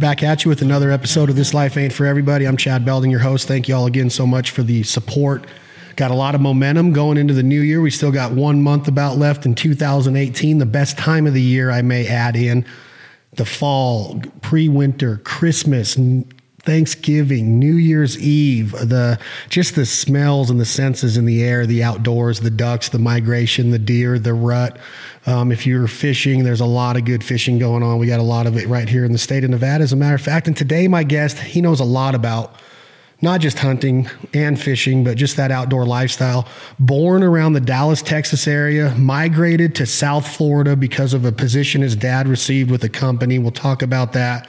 back at you with another episode of This Life Ain't for Everybody. I'm Chad Belding, your host. Thank you all again so much for the support. Got a lot of momentum going into the new year. We still got one month about left in 2018, the best time of the year, I may add in. The fall, pre winter, Christmas, Thanksgiving, New Year's Eve, the just the smells and the senses in the air, the outdoors, the ducks, the migration, the deer, the rut. Um, if you're fishing, there's a lot of good fishing going on. We got a lot of it right here in the state of Nevada, as a matter of fact. And today, my guest, he knows a lot about not just hunting and fishing, but just that outdoor lifestyle. Born around the Dallas, Texas area, migrated to South Florida because of a position his dad received with a company. We'll talk about that.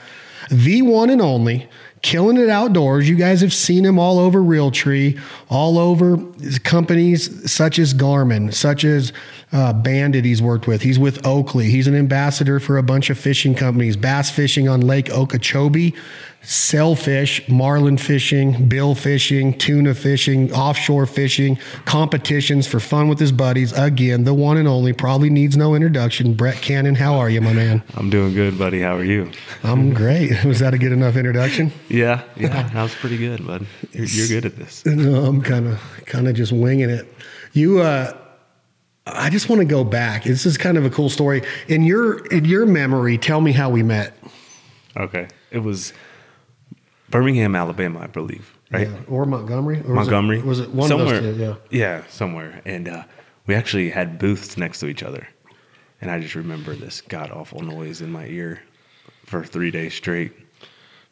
The one and only killing it outdoors. You guys have seen him all over Realtree, all over companies such as Garmin, such as uh, Banded. He's worked with. He's with Oakley. He's an ambassador for a bunch of fishing companies. Bass fishing on Lake Okeechobee, sailfish, marlin fishing, bill fishing, tuna fishing, offshore fishing, competitions for fun with his buddies. Again, the one and only, probably needs no introduction. Brett Cannon, how are you, my man? I'm doing good, buddy. How are you? I'm great. Was that a good enough introduction? Yeah, yeah, that was pretty good, bud. You're, you're good at this. No, I'm kind of kind of just winging it. You, uh, I just want to go back. This is kind of a cool story. In your in your memory, tell me how we met. Okay, it was Birmingham, Alabama, I believe, right? Yeah. Or Montgomery? Or Montgomery. Was it, was it one somewhere? of those two? Yeah. Yeah, somewhere. And uh, we actually had booths next to each other. And I just remember this god awful noise in my ear for three days straight.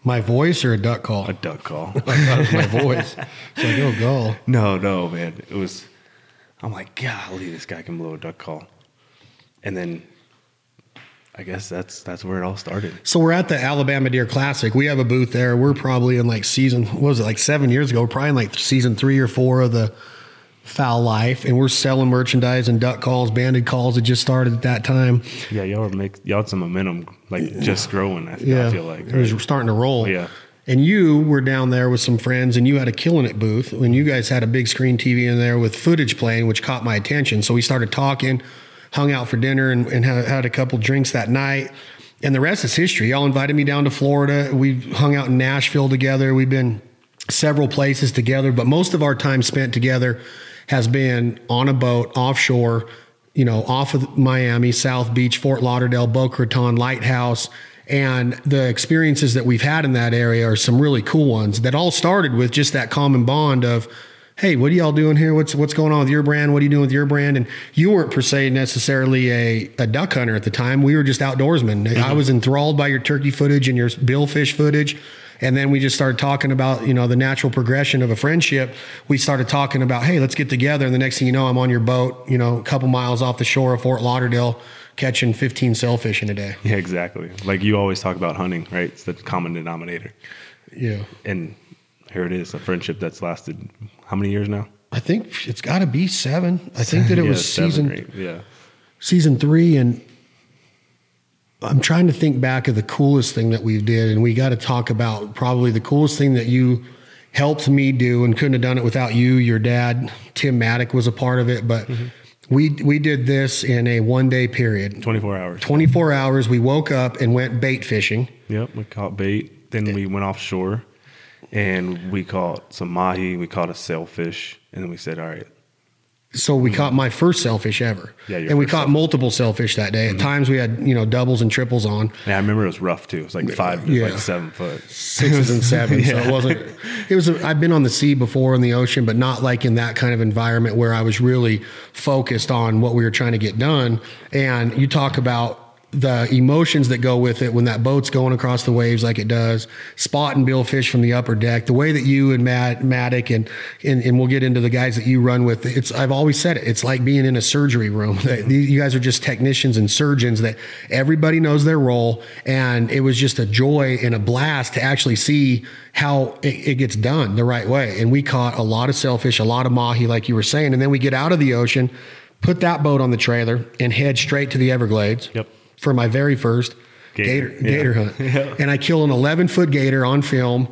My voice or a duck call? A duck call. I thought it was my voice. It's like, oh, go. no, no, man. It was, I'm like, golly, this guy can blow a duck call. And then I guess that's that's where it all started. So we're at the Alabama Deer Classic. We have a booth there. We're probably in like season, what was it, like seven years ago? We're probably in like season three or four of the Fowl Life, and we're selling merchandise and duck calls, banded calls that just started at that time. Yeah, y'all were make y'all had some momentum, like just growing. I, Yeah, I feel like it was starting to roll. Yeah. And you were down there with some friends, and you had a killing it booth. And you guys had a big screen TV in there with footage playing, which caught my attention. So we started talking, hung out for dinner, and, and had, a couple drinks that night. And the rest is history. Y'all invited me down to Florida. We hung out in Nashville together. We've been several places together, but most of our time spent together has been on a boat offshore, you know, off of Miami, South Beach, Fort Lauderdale, Boca Raton, Lighthouse. And the experiences that we've had in that area are some really cool ones that all started with just that common bond of, hey, what are y'all doing here? What's what's going on with your brand? What are you doing with your brand? And you weren't per se necessarily a, a duck hunter at the time. We were just outdoorsmen. I mm-hmm. was enthralled by your turkey footage and your billfish footage. And then we just started talking about, you know, the natural progression of a friendship. We started talking about, hey, let's get together. And the next thing you know, I'm on your boat, you know, a couple miles off the shore of Fort Lauderdale, catching 15 sailfish in a day. Yeah, exactly. Like you always talk about hunting, right? It's the common denominator. Yeah. And here it is, a friendship that's lasted how many years now? I think it's got to be seven. I think that it Yeah, was seven season or eight. Yeah. season three, and I'm trying to think back of the coolest thing that we did, and we got to talk about probably the coolest thing that you helped me do, and couldn't have done it without you. Your dad, Tim Maddock, was a part of it, but mm-hmm. we we did this in a one day period, 24 hours. 24 hours. We woke up and went bait fishing. Yep, we caught bait. Then we went offshore and we caught some mahi. We caught a sailfish. And then we said, all right, So we caught my first sailfish ever, Mm-hmm. Yeah, and we Mm-hmm. caught multiple sailfish that day. At times we had you know doubles and triples on. Yeah, I remember it was rough too. It was like five, Yeah. like seven foot. sixes and sevens. So it wasn't. It was. I've been on the sea before in the ocean, but not like in that kind of environment where I was really focused on what we were trying to get done. And you talk about the emotions that go with it when that boat's going across the waves like it does, spotting billfish from the upper deck, the way that you and Matt, Maddock and, and and we'll get into the guys that you run with. It's I've always said it. It's like being in a surgery room. You guys are just technicians and surgeons that everybody knows their role, and it was just a joy and a blast to actually see how it, it gets done the right way. And we caught a lot of sailfish, a lot of mahi, like you were saying, and then we get out of the ocean, put that boat on the trailer, and head straight to the Everglades Yep. For my very first gator Gator, gator, yeah. hunt. Yeah. And I kill an 11 foot gator on film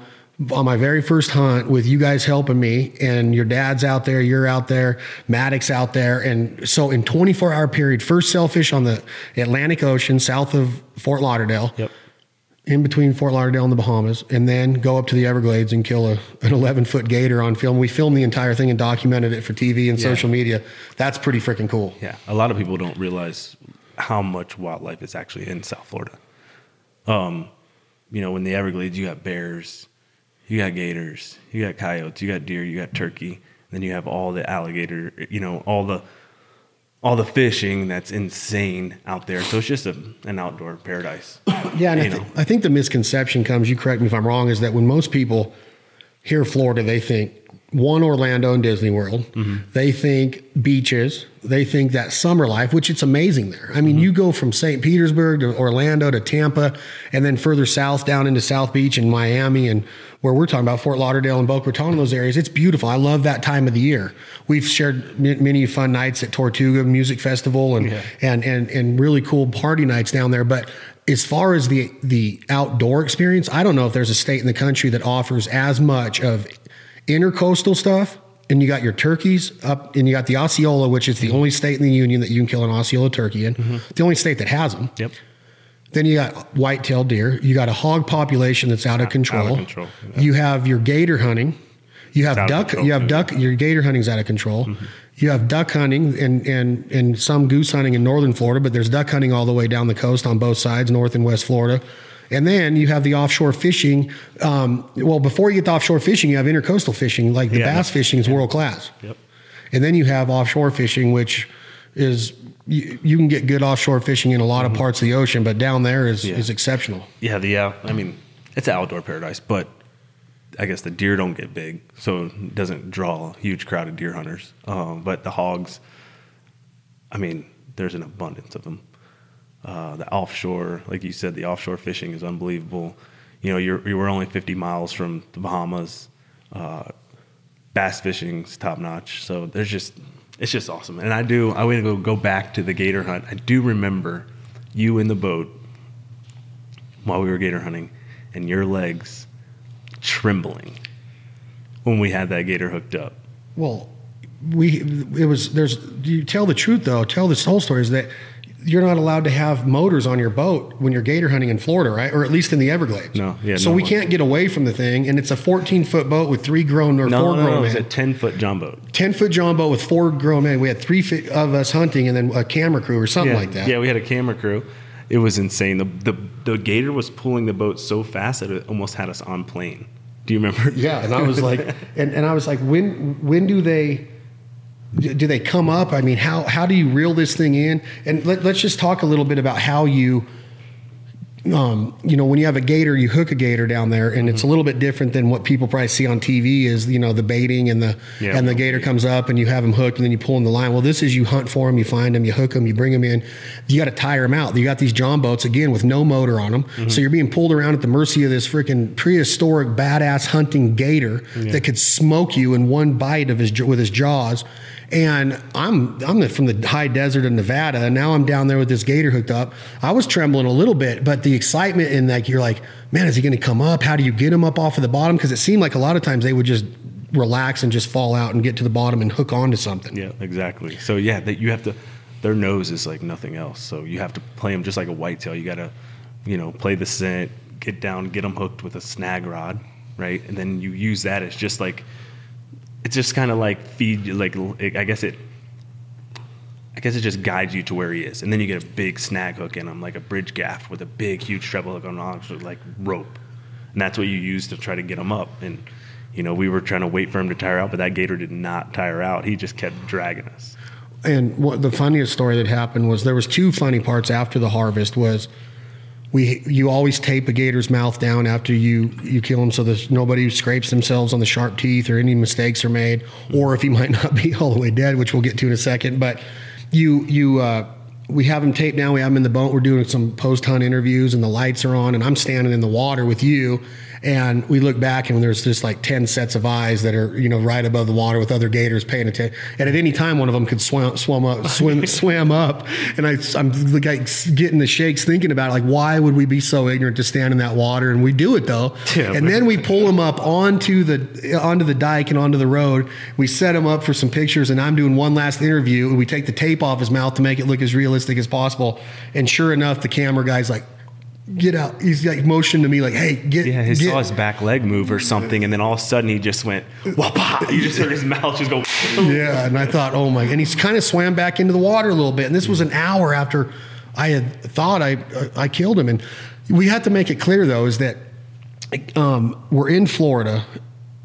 on my very first hunt with you guys helping me and your dad's out there, you're out there, Maddox out there. And so in 24 hour period, first sailfish on the Atlantic Ocean south of Fort Lauderdale. Yep. in between Fort Lauderdale and the Bahamas, and then go up to the Everglades and kill a, an 11 foot gator on film. We filmed the entire thing and documented it for TV and Yeah. social media. That's pretty freaking cool. Yeah, a lot of people don't realize how much wildlife is actually in South Florida. Um, you know, in the Everglades, you got bears, you got gators, you got coyotes, you got deer, you got turkey, then you have all the alligator. You know, all the all the fishing that's insane out there. So it's just a, an outdoor paradise. Yeah, and I, know. I think the misconception comes, you correct me if I'm wrong, is that when most people hear Florida, they think one Orlando and Disney World. Mm-hmm. They think beaches. They think that summer life, which it's amazing there. I mean, mm-hmm. you go from St. Petersburg to Orlando to Tampa, and then further south down into South Beach and Miami, and where we're talking about Fort Lauderdale and Boca Raton, those areas. It's beautiful. I love that time of the year. We've shared many fun nights at Tortuga Music Festival and Yeah. and and and really cool party nights down there. But as far as the the outdoor experience, I don't know if there's a state in the country that offers as much of intercoastal stuff. And you got your turkeys up, and you got the Osceola, which is the only state in the union that you can kill an Osceola turkey in. The only state that has them. Yep. Then you got white-tailed deer. You got a hog population that's out of control. out of control, yeah. You have your gator hunting. You have duck. control, You have yeah. duck. Your gator hunting's out of control. Mm-hmm. You have duck hunting and and and some goose hunting in northern Florida, but there's duck hunting all the way down the coast on both sides, north and west Florida. And then you have the offshore fishing. Um, well, before you get to offshore fishing, you have intercoastal fishing, like the Yeah. bass fishing is world class. Yep. And then you have offshore fishing, which is you, you can get good offshore fishing in a lot of parts of the ocean, but down there is Mm-hmm. Yeah. is exceptional. Yeah, the uh, I mean, it's an outdoor paradise, but I guess the deer don't get big, so it doesn't draw a huge crowd of deer hunters. Um, but the hogs, I mean, there's an abundance of them. Uh, the offshore, like you said, the offshore fishing is unbelievable. You know, you're, you were only 50 miles from the Bahamas. Uh, bass fishing's top notch. So there's just, it's just awesome. And I do, I want to go go back to the gator hunt. I do remember you in the boat while we were gator hunting and your legs trembling when we had that gator hooked up. Well, we it was there's you tell the truth though. Tell this whole story is that you're not allowed to have motors on your boat when you're gator hunting in Florida, right? Or at least in the Everglades. No, yeah, So no we more. can't get away from the thing, and it's a 14 foot boat with three grown or No, four no, no, grown it was men. a 10 foot John boat. 10 foot John boat with four grown men. We had three of us hunting, and then a camera crew or something yeah. like that. Yeah, we had a camera crew. It was insane. The, the, the gator was pulling the boat so fast that it almost had us on plane. Do you remember? Yeah, and I was like, and, and I was like, when when do they do they come up? I mean, how how do you reel this thing in? And let, let's just talk a little bit about how you. Um, you know, when you have a gator, you hook a gator down there, and it's a little bit different than what people probably see on TV. Is you know the baiting and the Yeah, and the gator comes up and you have him hooked, and then you pull in the line. Well, this is you hunt for them, you find them, you hook them, you bring them in. You got to tire them out. You got these John boats again with no motor on them, so you're being pulled around at the mercy of this freaking prehistoric badass hunting gator that could smoke you in one bite of his with his jaws. And I'm I'm from the high desert of Nevada, and now I'm down there with this gator hooked up. I was trembling a little bit, but the excitement in like you're like, man, is he going to come up? How do you get him up off of the bottom? Because it seemed like a lot of times they would just relax and just fall out and get to the bottom and hook onto something. Yeah, exactly. So yeah, that you have to. Their nose is like nothing else. So you have to play them just like a whitetail. You got to, you know, play the scent, get down, get them hooked with a snag rod, right? And then you use that as just like, it's just kind of like feed you. Like I guess it. I guess it just guides you to where he is, and then you get a big snag hook in him, like a bridge gaff with a big, huge treble hook on with like rope, and that's what you use to try to get him up. And you know, we were trying to wait for him to tire out, but that gator did not tire out. He just kept dragging us. and what the funniest story that happened was there was two funny parts after the harvest was we you always tape a gator's mouth down after you you kill him so there's nobody scrapes themselves on the sharp teeth or any mistakes are made. Or if he might not be all the way dead which we'll get to in a second. But you you uh we have him taped down. We have him in the boat. We're doing some post hunt interviews and the lights are on and i'm standing in the water with you and we look back and there's just like 10 sets of eyes that are you know right above the water with other gators paying attention and at any time one of them could swim swim up swim swam up. And I, i'm like getting the shakes thinking about it, like why would we be so ignorant to stand in that water? And we do it though. Yeah, and but- then we pull them up onto the onto the dike and onto the road. We set them up for some pictures and i'm doing one last interview. And we take the tape off his mouth to make it look as realistic as possible. And sure enough the camera guy's like get out. He's like motioned to me like, hey, get. Yeah, he get. saw his back leg move or something, and then all of a sudden he just went, Wapa! You just heard his mouth just go. Yeah, and I thought, oh my, and he's kind of swam back into the water a little bit. And this was an hour after I had thought I I killed him. And we had to make it clear though is that um, we're in Florida,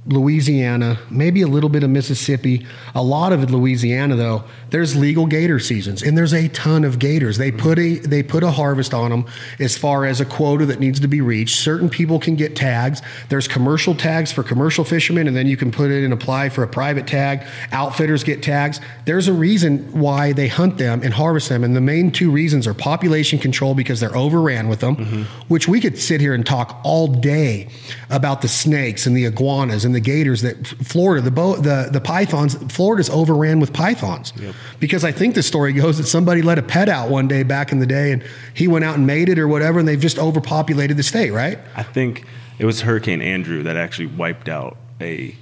Louisiana, maybe a little bit of Mississippi, a lot of Louisiana though. There's legal gator seasons, and there's a ton of gators. They put a they put a harvest on them as far as a quota that needs to be reached. Certain people can get tags. There's commercial tags for commercial fishermen, and then you can put it and apply for a private tag. Outfitters get tags. There's a reason why they hunt them and harvest them, and the main two reasons are population control because they're overran with them, mm-hmm. which we could sit here and talk all day about the snakes and the iguanas and the gators that Florida, the bo- the the pythons, Florida's overran with pythons. Because I think the story goes that somebody let a pet out one day back in the day, and he went out and made it or whatever, and they've just overpopulated the state, right? I think it was Hurricane Andrew that actually wiped out a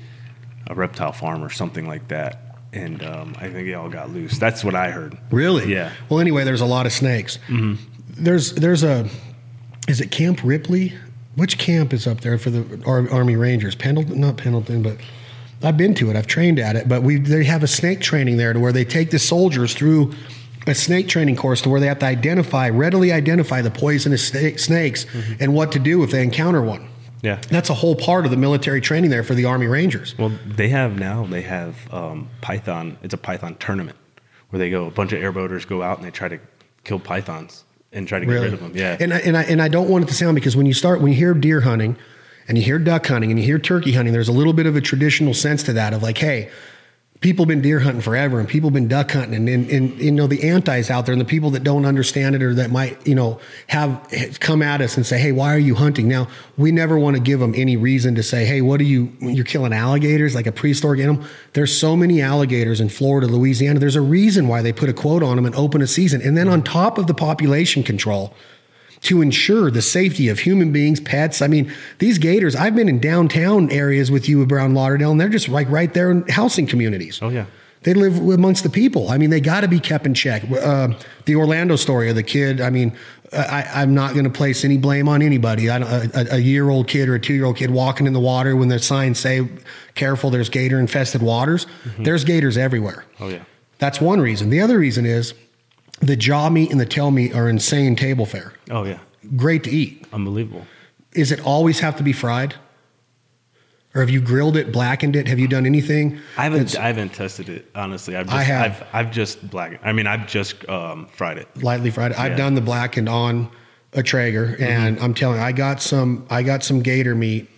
a reptile farm or something like that, and um, I think they all got loose. That's what I heard. Really? Yeah. Well, anyway, there's a lot of snakes. There's there's a is it Camp Ripley? Which camp is up there for the Army Rangers? Pendleton, not Pendleton, but I've been to it. I've trained at it. But we they have a snake training there to where they take the soldiers through a snake training course to where they have to identify readily identify the poisonous snake, snakes and what to do if they encounter one. Yeah. That's a whole part of the military training there for the Army Rangers. Well, they have now. They have um, Python. It's a Python tournament where they go. A bunch of airboaters go out and they try to kill pythons and try to get rid of them. Yeah. And I, and I and I don't want it to sound because when you start when you hear deer hunting and you hear duck hunting and you hear turkey hunting, there's a little bit of a traditional sense to that of like, hey, people been deer hunting forever and people been duck hunting and, and, and you know the antis out there and the people that don't understand it or that might you know have come at us and say hey why are you hunting? Now we never want to give them any reason to say hey what are you you're killing alligators like a prehistoric animal? There's so many alligators in florida louisiana there's a reason why they put a quote on them and open a season. And then on top of the population control to ensure the safety of human beings, pets. I mean, these gators, I've been in downtown areas with you around Lauderdale, and they're just like right there in housing communities. oh yeah. They live amongst the people. I mean, they got to be kept in check. Uh, the Orlando story of the kid, I mean, I, I'm not going to place any blame on anybody. I don't, a, a year old kid or a two year old kid walking in the water when the signs say, careful, there's gator infested waters. There's gators everywhere. Oh yeah. That's one reason. The other reason is the jaw meat and the tail meat are insane table fare. Oh yeah. Great to eat. Unbelievable. Is it always have to be fried? Or have you grilled it, blackened it? Have you done anything? I haven't. I haven't tested it honestly. I've just, I have. I've, I've just black. I mean, I've just um, fried it. lightly fried. I've Yeah. done the blackened on a Traeger, and I'm telling you, I got some. I got some gator meat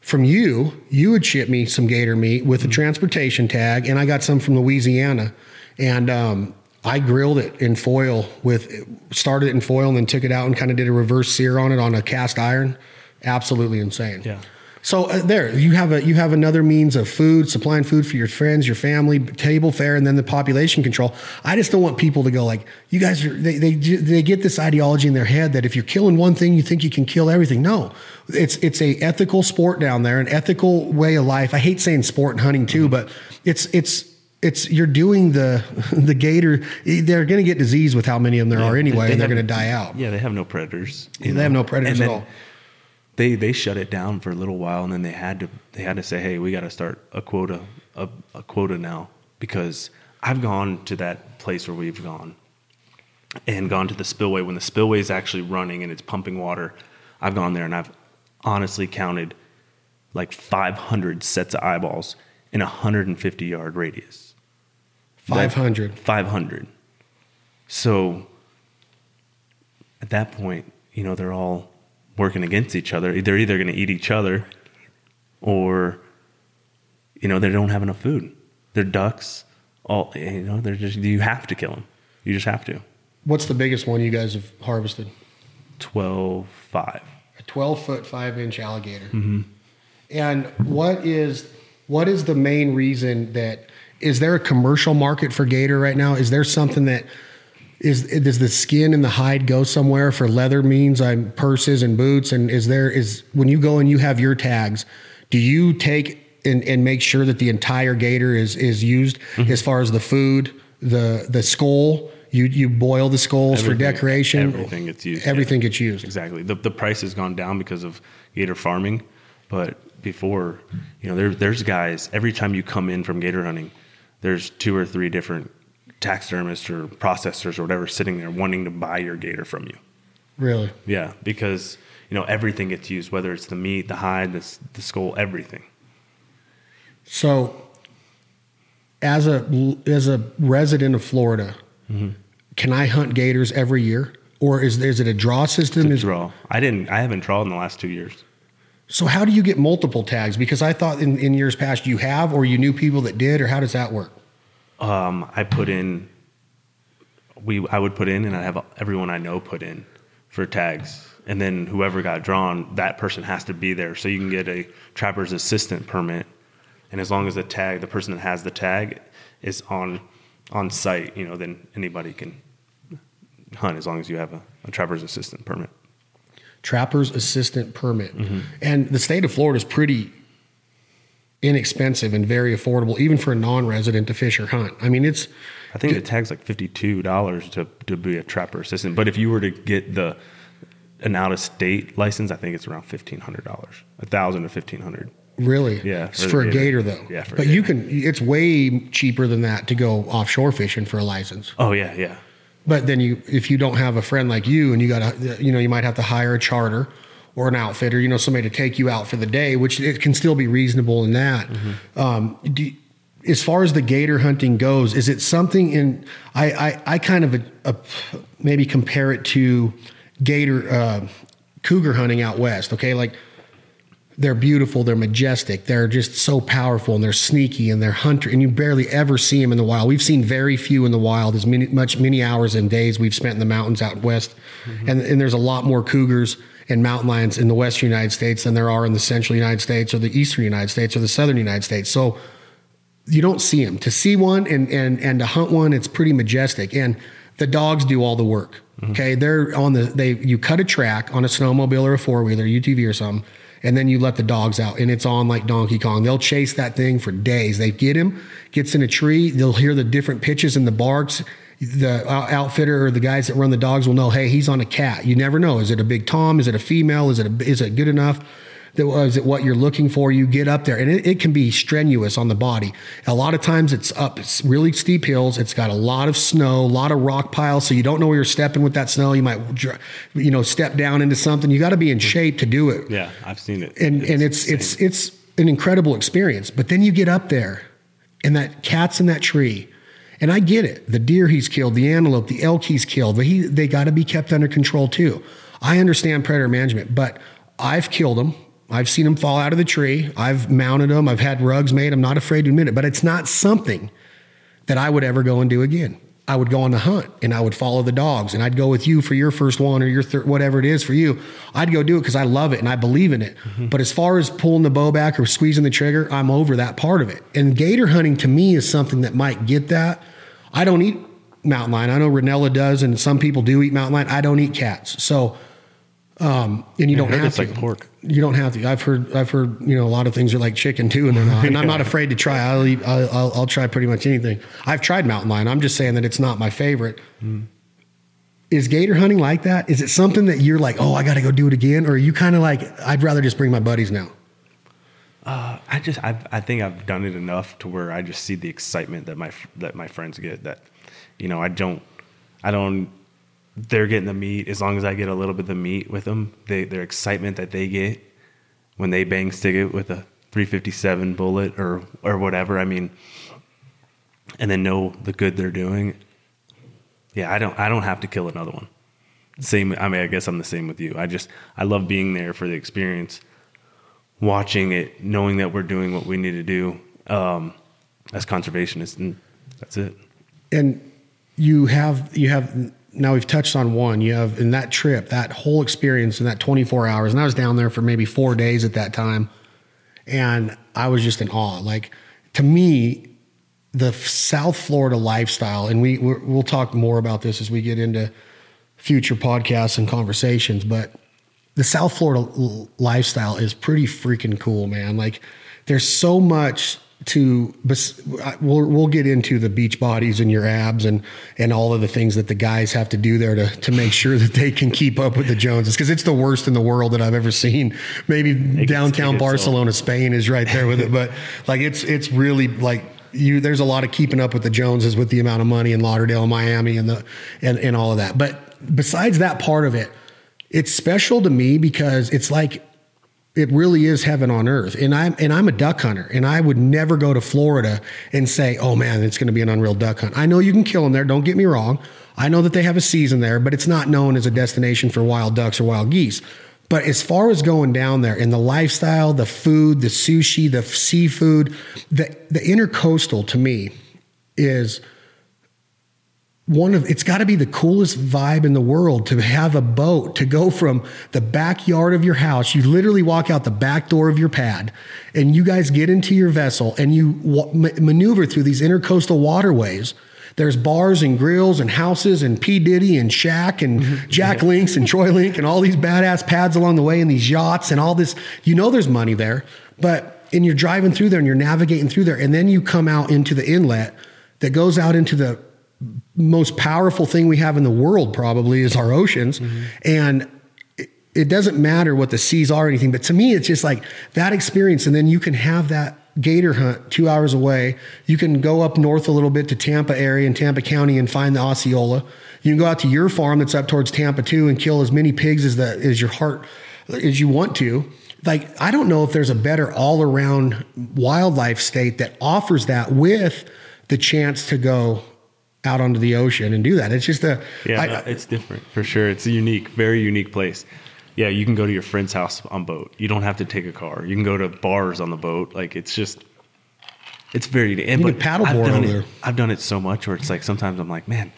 from you. You would ship me some gator meat with a transportation tag, and I got some from Louisiana, and um, I grilled it in foil with started it in foil and then took it out and kind of did a reverse sear on it on a cast iron. Absolutely insane. Yeah. So uh, there, you have a you have another means of food, supplying food for your friends, your family, table fare, and then the population control. I just don't want people to go like, you guys are they they they get this ideology in their head that if you're killing one thing, you think you can kill everything. No, it's it's a ethical sport down there, an ethical way of life. I hate saying sport and hunting too, but it's it's it's you're doing the the gator. They're going to get disease with how many of them there are anyway, They and they're going to die out. Yeah, they have no predators. They have no predators at all. They they shut it down for a little while, and then they had to they had to say, hey, we got to start a quota a, a quota now because I've gone to that place where we've gone and gone to the spillway when the spillway is actually running and it's pumping water. I've gone there and I've honestly counted like 500 sets of eyeballs in a 150 yard radius. Five hundred. 500. So at that point, you know, they're all working against each other. They're either going to eat each other or, you know, they don't have enough food. They're ducks. All, you know, they're just, you have to kill them. You just have to. What's the biggest one you guys have harvested? 12, 5. a 12 foot 5 inch alligator Mm-hmm. and what is what is the main reason that is there a commercial market for gator right now is there something that is does the skin and the hide go somewhere for leather means I'm purses and boots and is there is when you go and you have your tags do you take and, and make sure that the entire gator is is used Mm-hmm. as far as the food the the skull You you boil the skulls for decoration. everything gets used, Everything gets used. Exactly. The the price has gone down because of gator farming, but before, you know, there there's guys every time you come in from gator hunting, there's two or three different taxidermists or processors or whatever sitting there wanting to buy your gator from you. Really. Yeah, because you know everything gets used, whether it's the meat, the hide, the, the skull, everything. So, as a as a resident of Florida, Mm-hmm. can I hunt gators every year, or is is it a draw system? To Is, draw. I didn't. I haven't drawn in the last two years. So how do you get multiple tags? Because I thought in, in years past you have, or you knew people that did, or how does that work? Um, I put in. We I would put in, and I have everyone I know put in for tags, and then whoever got drawn, that person has to be there, so you can get a trapper's assistant permit, and as long as the tag, the person that has the tag, is on on site, you know, then anybody can hunt as long as you have a, a trapper's assistant permit. Trapper's assistant permit, Mm-hmm. and the state of Florida is pretty inexpensive and very affordable, even for a non-resident to fish or hunt. I mean, it's I think the tag's like fifty two dollars to to be a trapper assistant. But if you were to get the an out of state license, I think it's around fifteen hundred dollars, a thousand to fifteen hundred. Really? Yeah, for for, a gator. gator though. Yeah, but you can. It's way cheaper than that to go offshore fishing for a license. Oh yeah, yeah. But then you, if you don't have a friend like you, and you got to, you know, you might have to hire a charter or an outfitter, you know, somebody to take you out for the day, which it can still be reasonable in that. Um, do, as far as the gator hunting goes, is it something in? I I, I kind of uh maybe compare it to gator uh, cougar hunting out west. Okay, like they're beautiful, they're majestic, they're just so powerful, and they're sneaky, and they're hunter, and you barely ever see them in the wild. We've seen very few in the wild, as many much many hours and days we've spent in the mountains out west, mm-hmm. and and there's a lot more cougars and mountain lions in the western United States than there are in the central United States or the eastern United States or the southern United States. So you don't see them. To see one and and and to hunt one, it's pretty majestic. And the dogs do all the work. Mm-hmm. Okay, they're on the they. You cut a track on a snowmobile or a four wheeler, UTV or something, and then you let the dogs out, and it's on like Donkey Kong. They'll chase that thing for days. They get him, gets in a tree. They'll hear the different pitches and the barks. The outfitter or the guys that run the dogs will know, hey, he's on a cat. You never know. Is it a big tom? Is it a female? Is it a, is it good enough? That was it what you're looking for you get up there and it, it can be strenuous on the body a lot of times it's up it's really steep hills it's got a lot of snow a lot of rock piles so you don't know where you're stepping with that snow you might you know step down into something you got to be in shape to do it Yeah, I've seen it. and and it's it's it's an incredible experience. But then you get up there, and that cat's in that tree, and I get it. The deer he's killed, the antelope, the elk he's killed, but he they got to be kept under control too. I understand predator management, but I've killed them. I've seen them fall out of the tree. I've mounted them. I've had rugs made. I'm not afraid to admit it, but it's not something that I would ever go and do again. I would go on the hunt and I would follow the dogs and I'd go with you for your first one or your third, whatever it is for you. I'd go do it because I love it and I believe in it. Mm-hmm. But as far as pulling the bow back or squeezing the trigger, I'm over that part of it. And gator hunting to me is something that might get that. I don't eat mountain lion. I know Rinella does, and some people do eat mountain lion. I don't eat cats. So, um, and you don't heard have it's to. like pork. You don't have to. I've heard. I've heard. You know, a lot of things are like chicken too, and they're not. And I'm not afraid to try. I'll eat. I'll, I'll, I'll try pretty much anything. I've tried mountain lion. I'm just saying that it's not my favorite. Is gator hunting like that? Is it something that you're like, oh, I got to go do it again, or are you kind of like, I'd rather just bring my buddies now? Uh, I just I I think I've done it enough to where I just see the excitement that my that my friends get. That you know I don't I don't. They're getting the meat as long as I get a little bit of the meat with them. They their excitement that they get when they bang stick it with a 357 bullet or or whatever. I mean, and then know the good they're doing. Yeah, I don't I don't have to kill another one. Same. I mean, I guess I'm the same with you. I just I love being there for the experience watching it, knowing that we're doing what we need to do um, as conservationists, and that's it. and you have you have now we've touched on one you have in that trip that whole experience in that 24 hours and i was down there for maybe four days at that time and i was just in awe like to me the south florida lifestyle and we we'll talk more about this as we get into future podcasts and conversations but the South Florida lifestyle is pretty freaking cool, man. Like there's so much to we'll we'll get into the beach bodies and your abs and and all of the things that the guys have to do there to to make sure that they can keep up with the Joneses because it's the worst in the world that I've ever seen. Maybe downtown it gets Barcelona, Spain is right there with it, but like it's it's really like you there's a lot of keeping up with the Joneses with the amount of money in Lauderdale, Miami, and the and and all of that. But besides that part of it, it's special to me because it's like it really is heaven on earth. And I'm and I'm a duck hunter, and I would never go to Florida and say, "Oh man, it's going to be an unreal duck hunt." I know you can kill them there. Don't get me wrong. I know that they have a season there, but it's not known as a destination for wild ducks or wild geese. But as far as going down there and the lifestyle, the food, the sushi, the seafood, the the intercoastal to me is one of it's got to be the coolest vibe in the world to have a boat to go from the backyard of your house you literally walk out the back door of your pad and you guys get into your vessel and you ma- maneuver through these intercoastal waterways. There's bars and grills and houses and P. Diddy and Shaq and mm-hmm. Jack Links and Troy Link and all these badass pads along the way and these yachts and all this. You know there's money there, but and you're driving through there and you're navigating through there and then you come out into the inlet that goes out into the most powerful thing we have in the world probably is our oceans. Mm-hmm. And it, it doesn't matter what the seas are or anything but to me it's just like that experience. And then you can have that gator hunt two hours away. You can go up north a little bit to tampa area and tampa county and find the osceola. You can go out to your farm that's up towards tampa too and kill as many pigs as that as your heart as you want to. Like i don't know if there's a better all-around wildlife state that offers that with the chance to go out onto the ocean and do that. It's just a Yeah, I- it's different for sure. It's a unique, very unique place. Yeah, you can go to your friend's house on boat. You don't have to take a car. You can go to bars on the boat. Like it's just, it's very. And You can paddle I've board done over it- there. I've done it so much where it's like sometimes I'm like, man,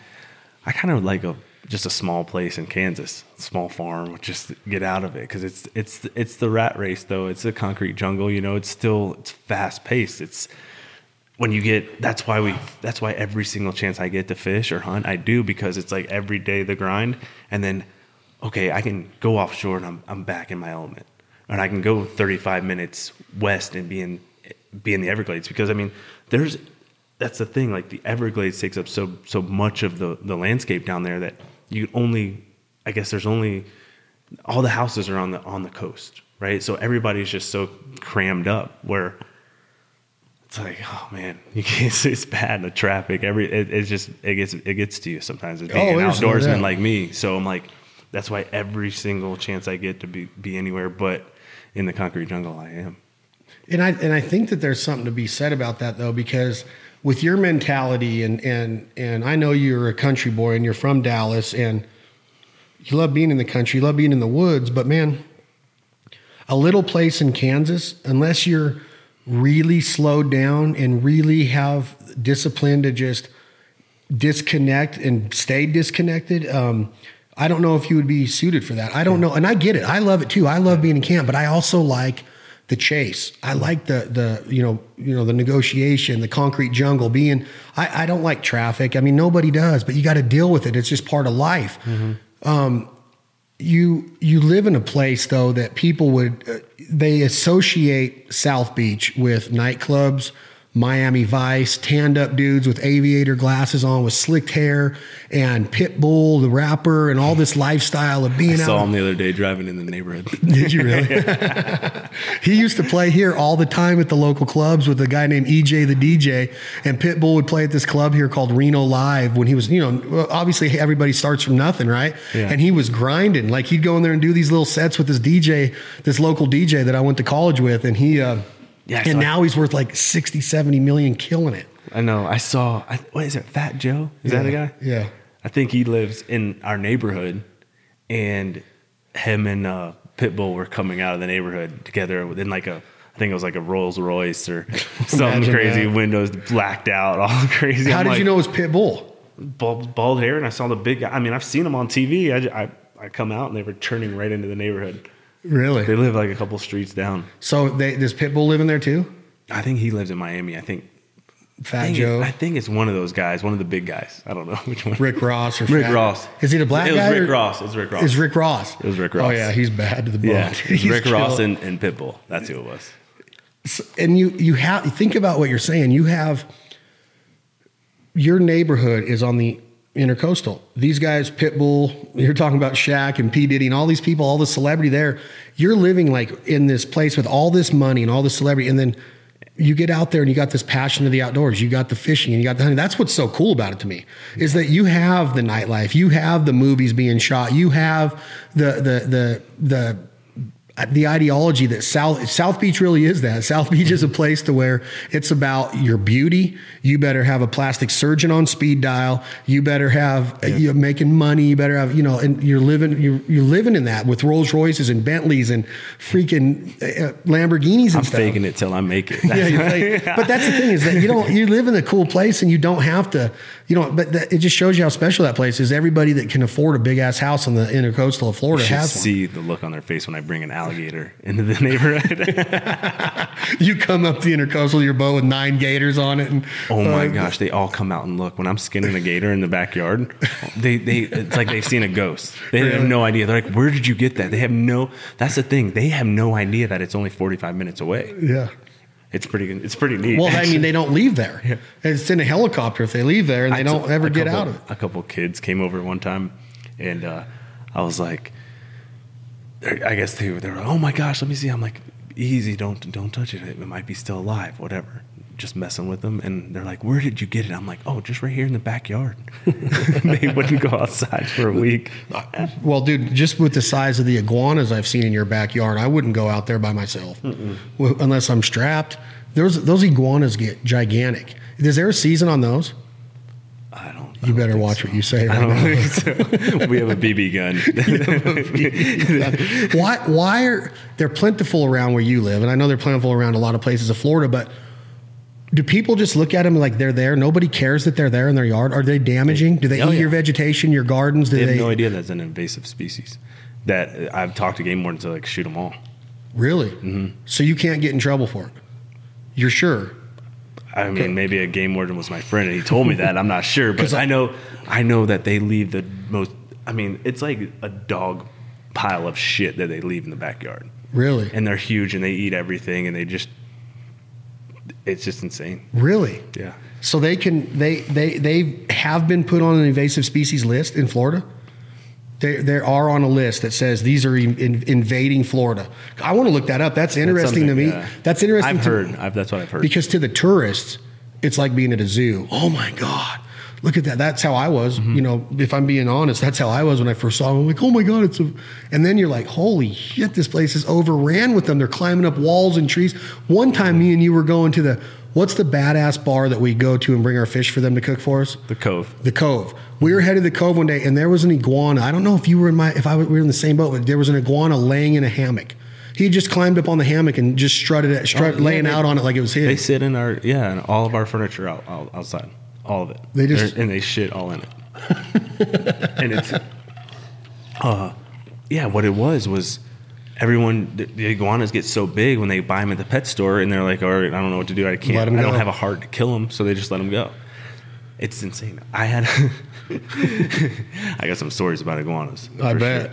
I kind of like a just a small place in Kansas, small farm. Just get out of it because it's it's it's the rat race though. It's a concrete jungle. You know, it's still it's fast paced. It's when you get that's why we that's why every single chance I get to fish or hunt I do because it's like every day the grind. And then okay I can go offshore and I'm I'm back in my element. And I can go 35 minutes west and be in be in the Everglades because I mean there's that's the thing like the Everglades takes up so so much of the the landscape down there that you only I guess there's only all the houses are on the on the coast right? So everybody's just so crammed up where it's like, oh man, you can't, it's, it's bad. The traffic, every it, it's just it gets it gets to you sometimes. As being Oh, an outdoorsman like me, so I'm like, that's why every single chance I get to be be anywhere but in the concrete jungle, I am. and I and I think that there's something to be said about that though because with your mentality and and and I know you're a country boy and you're from Dallas and you love being in the country, you love being in the woods, but man, a little place in Kansas, unless you're really slow down and really have discipline to just disconnect and stay disconnected, um, I don't know if you would be suited for that. I don't know, and I get it. I love it too. I love being in camp, but I also like the chase. I like the the you know you know the negotiation, the concrete jungle. Being I, I don't like traffic. I mean nobody does, but you got to deal with it. It's just part of life. Um, you you live in a place though that people would uh, they associate South Beach with nightclubs, Miami Vice, tanned up dudes with aviator glasses on with slicked hair, and Pitbull the rapper, and all this lifestyle of being I out. saw him the other day driving in the neighborhood. Did you really? he used to play here all the time at the local clubs with a guy named EJ the DJ, and Pitbull would play at this club here called Reno Live when he was, you know, obviously everybody starts from nothing, right? Yeah. And he was grinding. Like he'd go in there and do these little sets with this DJ, this local DJ that I went to college with, and he, uh, Yeah, and now he's worth like 60, 70 million killing it. I know. I saw. I, what is it? Fat Joe? Is that the guy? Yeah. I think he lives in our neighborhood, and him and uh, Pitbull were coming out of the neighborhood together within like a. I think it was like a Rolls Royce or something crazy. that. Windows blacked out, all crazy. How I'm did like, you know it was Pitbull? bald, bald hair? And I saw the big guy. I mean, I've seen him on TV. I, I, I come out and they were turning right into the neighborhood. They live like a couple streets down. So they, does Pitbull live in there too? I think he lives in Miami. I think. Fat think, Joe, I think it's one of those guys, one of the big guys. I don't know which one. Rick Ross, or Rick Fat- Ross. Is he the black guy? It was guy? Rick or- Ross. It was Rick Ross. Is Rick Ross? It was Rick Ross. Oh yeah, he's bad to the bone. Yeah, it was He's Rick Ross killed. and, and Pitbull. That's who it was. So- and you you have think about what you're saying. You have your neighborhood is on the intercoastal. These guys, Pitbull, you're talking about Shaq and P Diddy and all these people, all the celebrity there. You're living like in this place with all this money and all this celebrity, and then you get out there and you got this passion of the outdoors. You got the fishing and you got the hunting. That's what's so cool about it to me is that you have the nightlife, you have the movies being shot, you have the the the the the ideology that South South Beach really is that. South Beach is a place to where it's about your beauty. You better have a plastic surgeon on speed dial. You better have you're making money. You better have you know, and you're living you're, you're living in that with Rolls Royces and Bentleys and freaking uh, Lamborghinis and I'm stuff. faking it till I make it. yeah, but that's the thing is that you don't you live in a cool place and you don't have to you know. But that, it just shows you how special that place is. Everybody that can afford a big ass house on the intercoastal of Florida has one. see the look on their face when I bring an alligator into the neighborhood. You come up the intercoastal, your boat with nine gators on it, and oh my uh, gosh, they all come out and look. When I'm skinning a gator in the backyard, they they it's like they've seen a ghost. They have no idea. They're like, "Where did you get that?" They have no. That's the thing. They have no idea that it's only 45 minutes away. Yeah. It's pretty. It's pretty neat. Well, I mean, they don't leave there. It's in a helicopter if they leave there, and they I don't ever a get couple- out of it. A couple kids came over one time, and uh, I was like, I guess they were, they were like, oh my gosh, let me see. I'm like, easy, don't don't touch it. It might be still alive, whatever. Just messing with them, and they're like, "Where did you get it?" I'm like, "Oh, just right here in the backyard." they wouldn't go outside for a week. Well, dude, just with the size of the iguanas I've seen in your backyard, I wouldn't go out there by myself Well, unless I'm strapped. Those those iguanas get gigantic. Is there a season on those? I don't. I You don't better watch so. what you say. I Right don't so. We have a BB gun. why why are they're plentiful around where you live and i know they're plentiful around a lot of places of florida but do people just look at them like they're there nobody cares that they're there in their yard are they damaging do they Oh, eat yeah. your vegetation your gardens do They they, have no idea that's an invasive species. That I've talked to game wardens to like shoot them all. really Mm-hmm. so you can't get in trouble for it you're sure I mean, Okay. maybe a game warden was my friend and he told me that. I'm not sure, but I- I know, I know that they leave the most. I mean, it's like a dog pile of shit that they leave in the backyard, really and they're huge and they eat everything and they just. It's just insane. really Yeah. so they can they they they have been put on an invasive species list in florida they, they are on a list that says these are in, in- invading Florida. I want to look that up. That's interesting to me. yeah. That's interesting. I've heard. I've, that's what I've heard. because to the tourists, it's like being at a zoo. Oh my God. Look at that. That's how I was. Mm-hmm. You know, if I'm being honest, that's how I was when I first saw them. I'm like, oh my God, it's a. And then you're like, holy shit, this place is overran with them. They're climbing up walls and trees. One time, me and you were going to the, what's the badass bar that we go to and bring our fish for them to cook for us? the cove. The Cove. We were headed to the Cove one day, and there was an iguana. I don't know if you were in my, if I was, we were in the same boat, but there was an iguana laying in a hammock. He just climbed up on the hammock and just strutted it, strut, Oh, yeah, laying they- out on it like it was his. They sit in our yeah, and all of our furniture out, out outside, all of it. They just- They're- and they shit all in it. and it's uh yeah, what it was was everyone the, the iguanas get so big when they buy them at the pet store and they're like, all right, I don't know what to do. I Let can't. 'em I don't go. have a heart to kill them, so they just let them go. It's insane. I had I got some stories about iguanas. I for bet.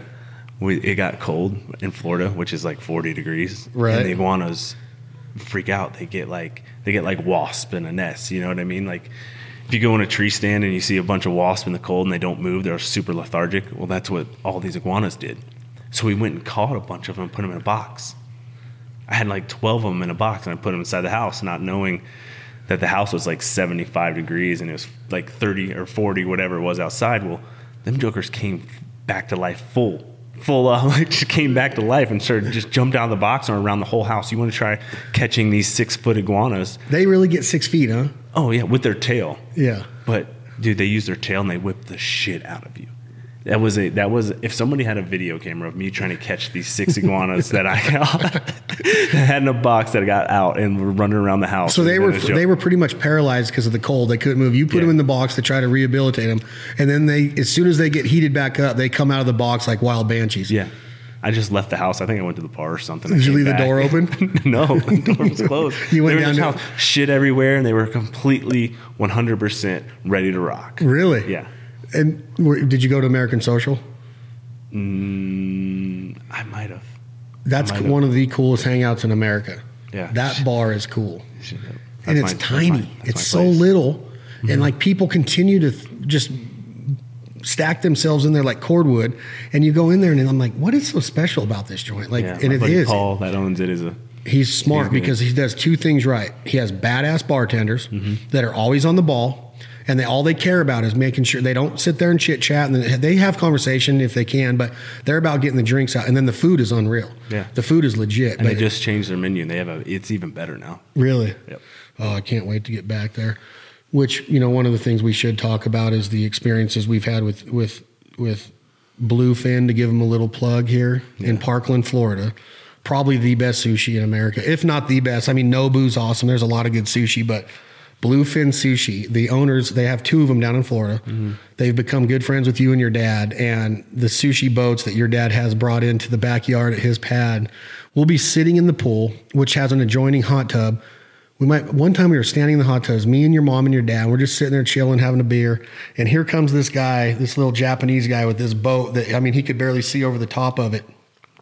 We, it got cold in Florida, which is like 40 degrees. Right. And the iguanas freak out. They get like they get like wasp in a nest. You know what I mean? Like if you go in a tree stand and you see a bunch of wasps in the cold and they don't move, they're super lethargic. Well, that's what all these iguanas did. So we went and caught a bunch of them and put them in a box. I had like 12 of them in a box and I put them inside the house, not knowing that the house was like 75 degrees and it was like 30 or 40, whatever it was outside. Well, them jokers came back to life full, full of, uh, like just came back to life and started just jumped out of the box and around the whole house. You want to try catching these six foot iguanas? They really get six feet, huh? Oh, yeah, with their tail. Yeah. But dude, they use their tail and they whip the shit out of you. That was a that was if somebody had a video camera of me trying to catch these six iguanas that I got that had in a box that got out and were running around the house. So they were then a joke. they were pretty much paralyzed because of the cold. They couldn't move. You put Yeah. them in the box to try to rehabilitate them, and then they, as soon as they get heated back up, they come out of the box like wild banshees. yeah. I just left the house. I think I went to the bar or something. I Did you leave the door open? no, the door was closed. You went they were in down the to- house, shit everywhere, and they were completely 100% ready to rock. Really? Yeah. And were, did you go to American Social? Mm, I might have. That's might have. one of the coolest hangouts in America. Yeah. that bar is cool, and it's my- that's tiny. my- that's it's so place. Mm-hmm. little, and like people continue to th- just stack themselves in there like cordwood, and you go in there, and I'm like, what is so special about this joint? Like, Yeah, and it is. Paul that owns it is a He's smart He's because he does two things right. He has badass bartenders Mm-hmm. that are always on the ball, and they all they care about is making sure they don't sit there and chit chat, and they have conversation if they can, but they're about getting the drinks out, and then the food is unreal. Yeah. the food is legit. and they just changed their menu and they have a it's even better now. really, Yep. oh, I can't wait to get back there. Which you know, one of the things we should talk about is the experiences we've had with with with Bluefin to give them a little plug here in Parkland, Florida. Probably the best sushi in America, if not the best. I mean, Nobu's awesome. There's a lot of good sushi, but Bluefin Sushi, the owners, they have two of them down in Florida. Mm-hmm. They've become good friends with you and your dad, and the sushi boats that your dad has brought into the backyard at his pad will be sitting in the pool, which has an adjoining hot tub. We might one time we were standing in the hot tubs, me and your mom and your dad. We're just sitting there chilling, having a beer, and here comes this guy, this little Japanese guy with this boat that I mean he could barely see over the top of it,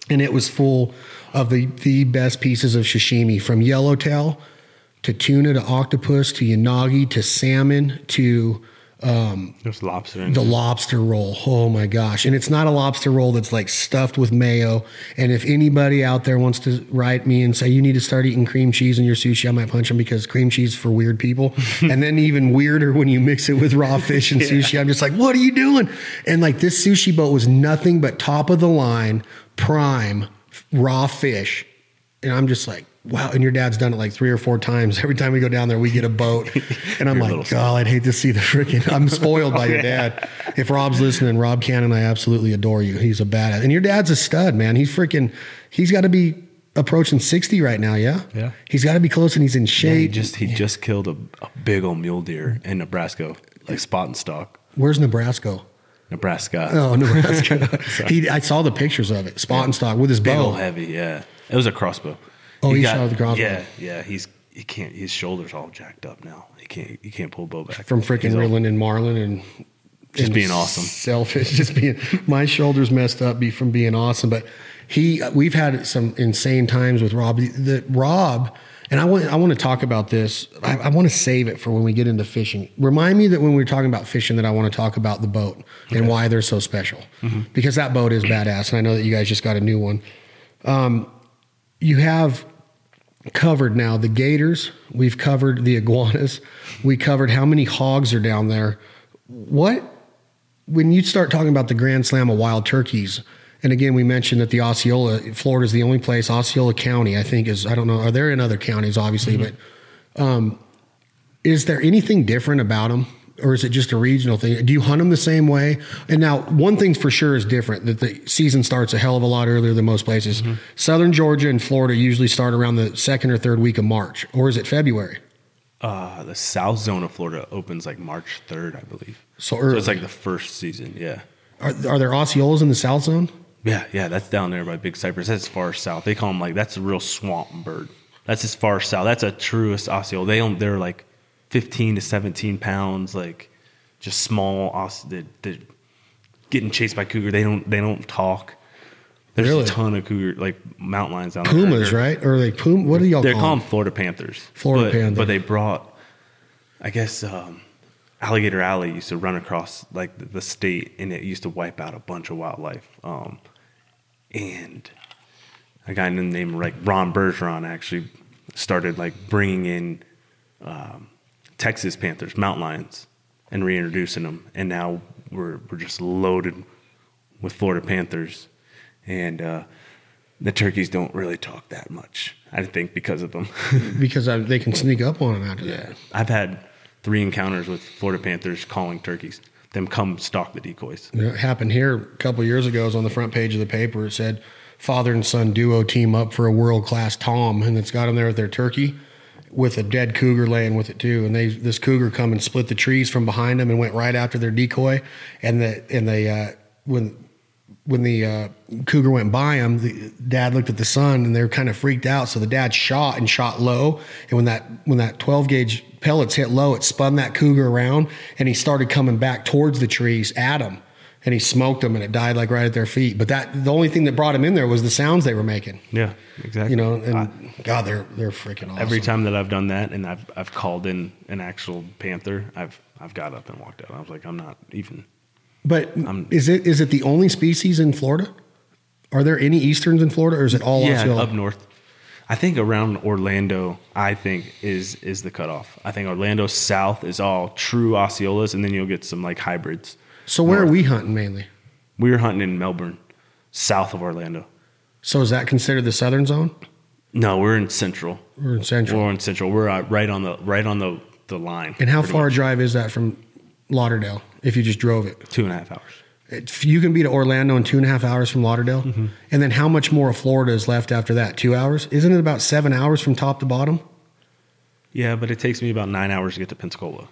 and it was full of the the best pieces of sashimi from yellowtail to tuna to octopus to yanagi to salmon to um, There's lobster in the lobster roll. Oh my gosh. And it's not a lobster roll that's like stuffed with mayo. And if anybody out there wants to write me and say you need to start eating cream cheese in your sushi, I might punch them because cream cheese is for weird people. and then even weirder when you mix it with raw fish and sushi. I'm just like, what are you doing? And like this sushi boat was nothing but top of the line, prime, raw fish. And I'm just like, wow. And your dad's done it like three or four times. Every time we go down there, we get a boat. And I'm like, God, I'd hate to see the freaking. I'm spoiled by oh, your dad. If Rob's listening, Rob Cannon, I absolutely adore you. He's a badass. And your dad's a stud, man. He's freaking, he's got to be approaching 60 right now, yeah? Yeah. He's got to be close and he's in Yeah, he shape. just he just killed a, a big old mule deer in Nebraska, like spot and stalk. Where's Nebraska? Nebraska. Oh, Nebraska. he, I saw the pictures of it, spot and stalk with his Big bow. heavy, yeah. It was a crossbow. Oh, he shot with the crossbow. Yeah, yeah. He's he can't. His shoulders all jacked up now. He can't. He can't pull bow back from freaking reeling and marlin and Just and being awesome. selfish just being my shoulders messed up be from being awesome but he we've had some insane times with rob the, rob and I want I want to talk about this. I, I want to save it for when we get into fishing. Remind me that when we're talking about fishing, that I want to talk about the boat and why they're so special, because that boat is badass, and I know that you guys just got a new one. Um, you have covered now the gators. We've covered the iguanas. We covered how many hogs are down there. What when you start talking about the Grand Slam of wild turkeys? And again, we mentioned that the Osceola, Florida is the only place. Osceola County, I think, is I don't know. Are there in other counties, obviously, but um, is there anything different about them, or is it just a regional thing? Do you hunt them the same way? And now, one thing for sure is different: that the season starts a hell of a lot earlier than most places. Southern Georgia and Florida usually start around the second or third week of March, or is it February? Uh, the South Zone of Florida opens like March third, I believe. So So early. it's like the first season. Yeah. Are, are there Osceolas in the South Zone? Yeah, yeah, that's down there by Big Cypress. That's far south. They call them like that's a real swamp bird. That's as far south. That's a truest Osceola. They don't, they're like fifteen to seventeen pounds, like just small. They're, they're getting chased by cougar. They don't they don't talk. There's Really? a ton of cougar like mountain lions down there. Pumas, right? Or like Puma? What do y'all call? They're call them? Florida Panthers. Florida but, Panther. But they brought, I guess, um, Alligator Alley used to run across like the, the state, and it used to wipe out a bunch of wildlife. Um, and a guy named like Ron Bergeron actually started like bringing in um, Texas Panthers, mountain lions, and reintroducing them. And now we're we're just loaded with Florida Panthers, and uh, the turkeys don't really talk that much. I think because of them. because I, they can sneak up on them after that. I've had three encounters with Florida Panthers calling turkeys. Them come stalk the decoys. You know, it happened here a couple years ago. It was on the front page of the paper. It said father and son duo team up for a world class tom, and it's got them there with their turkey with a dead cougar laying with it too. And they this cougar come and split the trees from behind them and went right after their decoy. And the and they uh, when when the uh, cougar went by him, the dad looked at the son and they were kind of freaked out. So the dad shot and shot low. And when that when that 12 gauge pellets hit low, it spun that cougar around and he started coming back towards the trees at him. And he smoked them and it died like right at their feet. But that the only thing that brought him in there was the sounds they were making. Yeah, exactly. You know, and I- God, they're they're freaking awesome. every time that I've done that and I've I've called in an actual panther, I've I've got up and walked out. I was like, I'm not even. But I'm- is it is it the only species in Florida? Are there any easterns in Florida, or is it all yeah, Osceola? up north. I think around Orlando, I think is is the cutoff. I think Orlando south is all true Osceolas, and then you'll get some like hybrids. So where are we hunting mainly? We were hunting in Melbourne, south of Orlando. So is that considered the southern zone No, we're in central. or in central? We're in central. We're uh, right on the right on the the line. and how far a much. drive is that from Lauderdale if you just drove it? Two and a half hours. If you can be to Orlando in two and a half hours from Lauderdale, Mm-hmm. and then how much more of Florida is left after that? Two hours? Isn't it about seven hours from top to bottom Yeah, but it takes me about nine hours to get to Pensacola.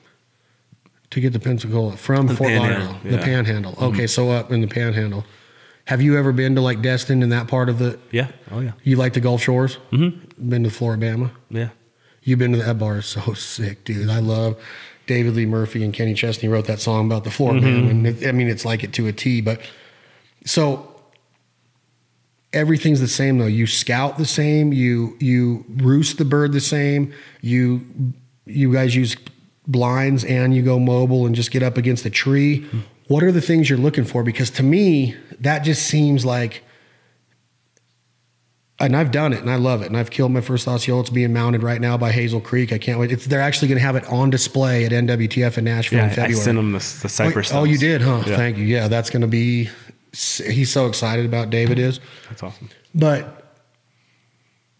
To get to Pensacola from The Fort Lauderdale? The yeah. Mm-hmm. Panhandle. Okay, so up in the Panhandle. Have you ever been to like Destin in that part of the? Yeah. Oh yeah. You like the Gulf Shores? Mm-hmm. Been to Floribama? Yeah. You've been to that bar is so sick, dude. I love David Lee Murphy and Kenny Chesney wrote that song about the floor man. And it, I mean, it's like it to a T. But so everything's the same though. You scout the same. You you roost the bird the same. You you guys use blinds and you go mobile and just get up against a tree. What are the things you're looking for? Because to me, that just seems like and I've done it and I love it. And I've killed my first Osceola. It's being mounted right now by Hazel Creek. I can't wait. It's, they're actually going to have it on display at NWTF in Nashville Yeah. in I sent him the, the oh, cypress. oh, you did, huh? Yeah. Thank you. Yeah, that's going to be. He's so excited about David is, That's awesome. but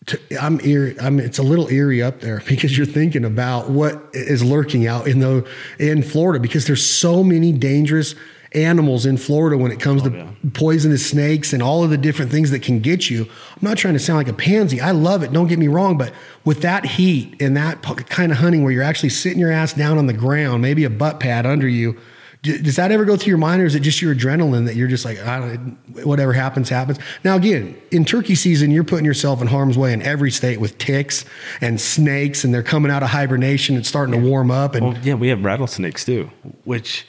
to, I'm eerie. I'm. It's a little eerie up there because you're thinking about what is lurking out in the in Florida because there's so many dangerous animals in Florida when it comes oh, to Oh, yeah. poisonous snakes and all of the different things that can get you. I'm not trying to sound like a pansy. I love it. Don't get me wrong, but with that heat and that kind of hunting where you're actually sitting your ass down on the ground, maybe a butt pad under you. Does that ever go through your mind, or is it just your adrenaline that you're just like, I don't, whatever happens, happens? Now, again, in turkey season, you're putting yourself in harm's way in every state with ticks and snakes, and they're coming out of hibernation and starting to warm up. And Well, yeah, we have rattlesnakes too, which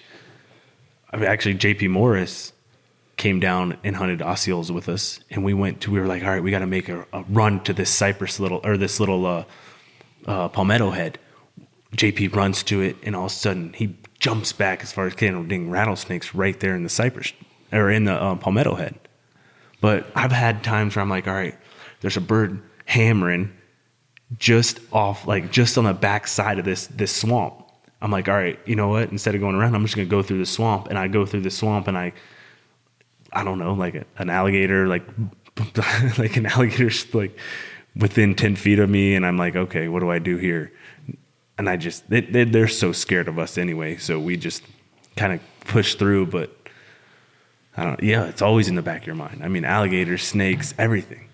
I mean, actually, JP Morris came down and hunted Osceolas with us, and we went to. We were like, all right, we got to make a, a run to this cypress little or this little uh, uh, palmetto head. JP runs to it, and all of a sudden he jumps back as far as can, ding rattlesnakes right there in the cypress or in the uh, palmetto head. But I've had times where I'm like, all right, there's a bird hammering just off, like just on the back side of this this swamp. I'm like, all right, you know what? Instead of going around, I'm just gonna go through the swamp, and I go through the swamp, and I, I don't know, like an alligator, like like an alligator's like within ten feet of me, and I'm like, okay, what do I do here? And I just they, they, they're so scared of us anyway, so we just kind of push through, but. I don't. Yeah, it's always in the back of your mind. I mean, alligators, snakes, everything.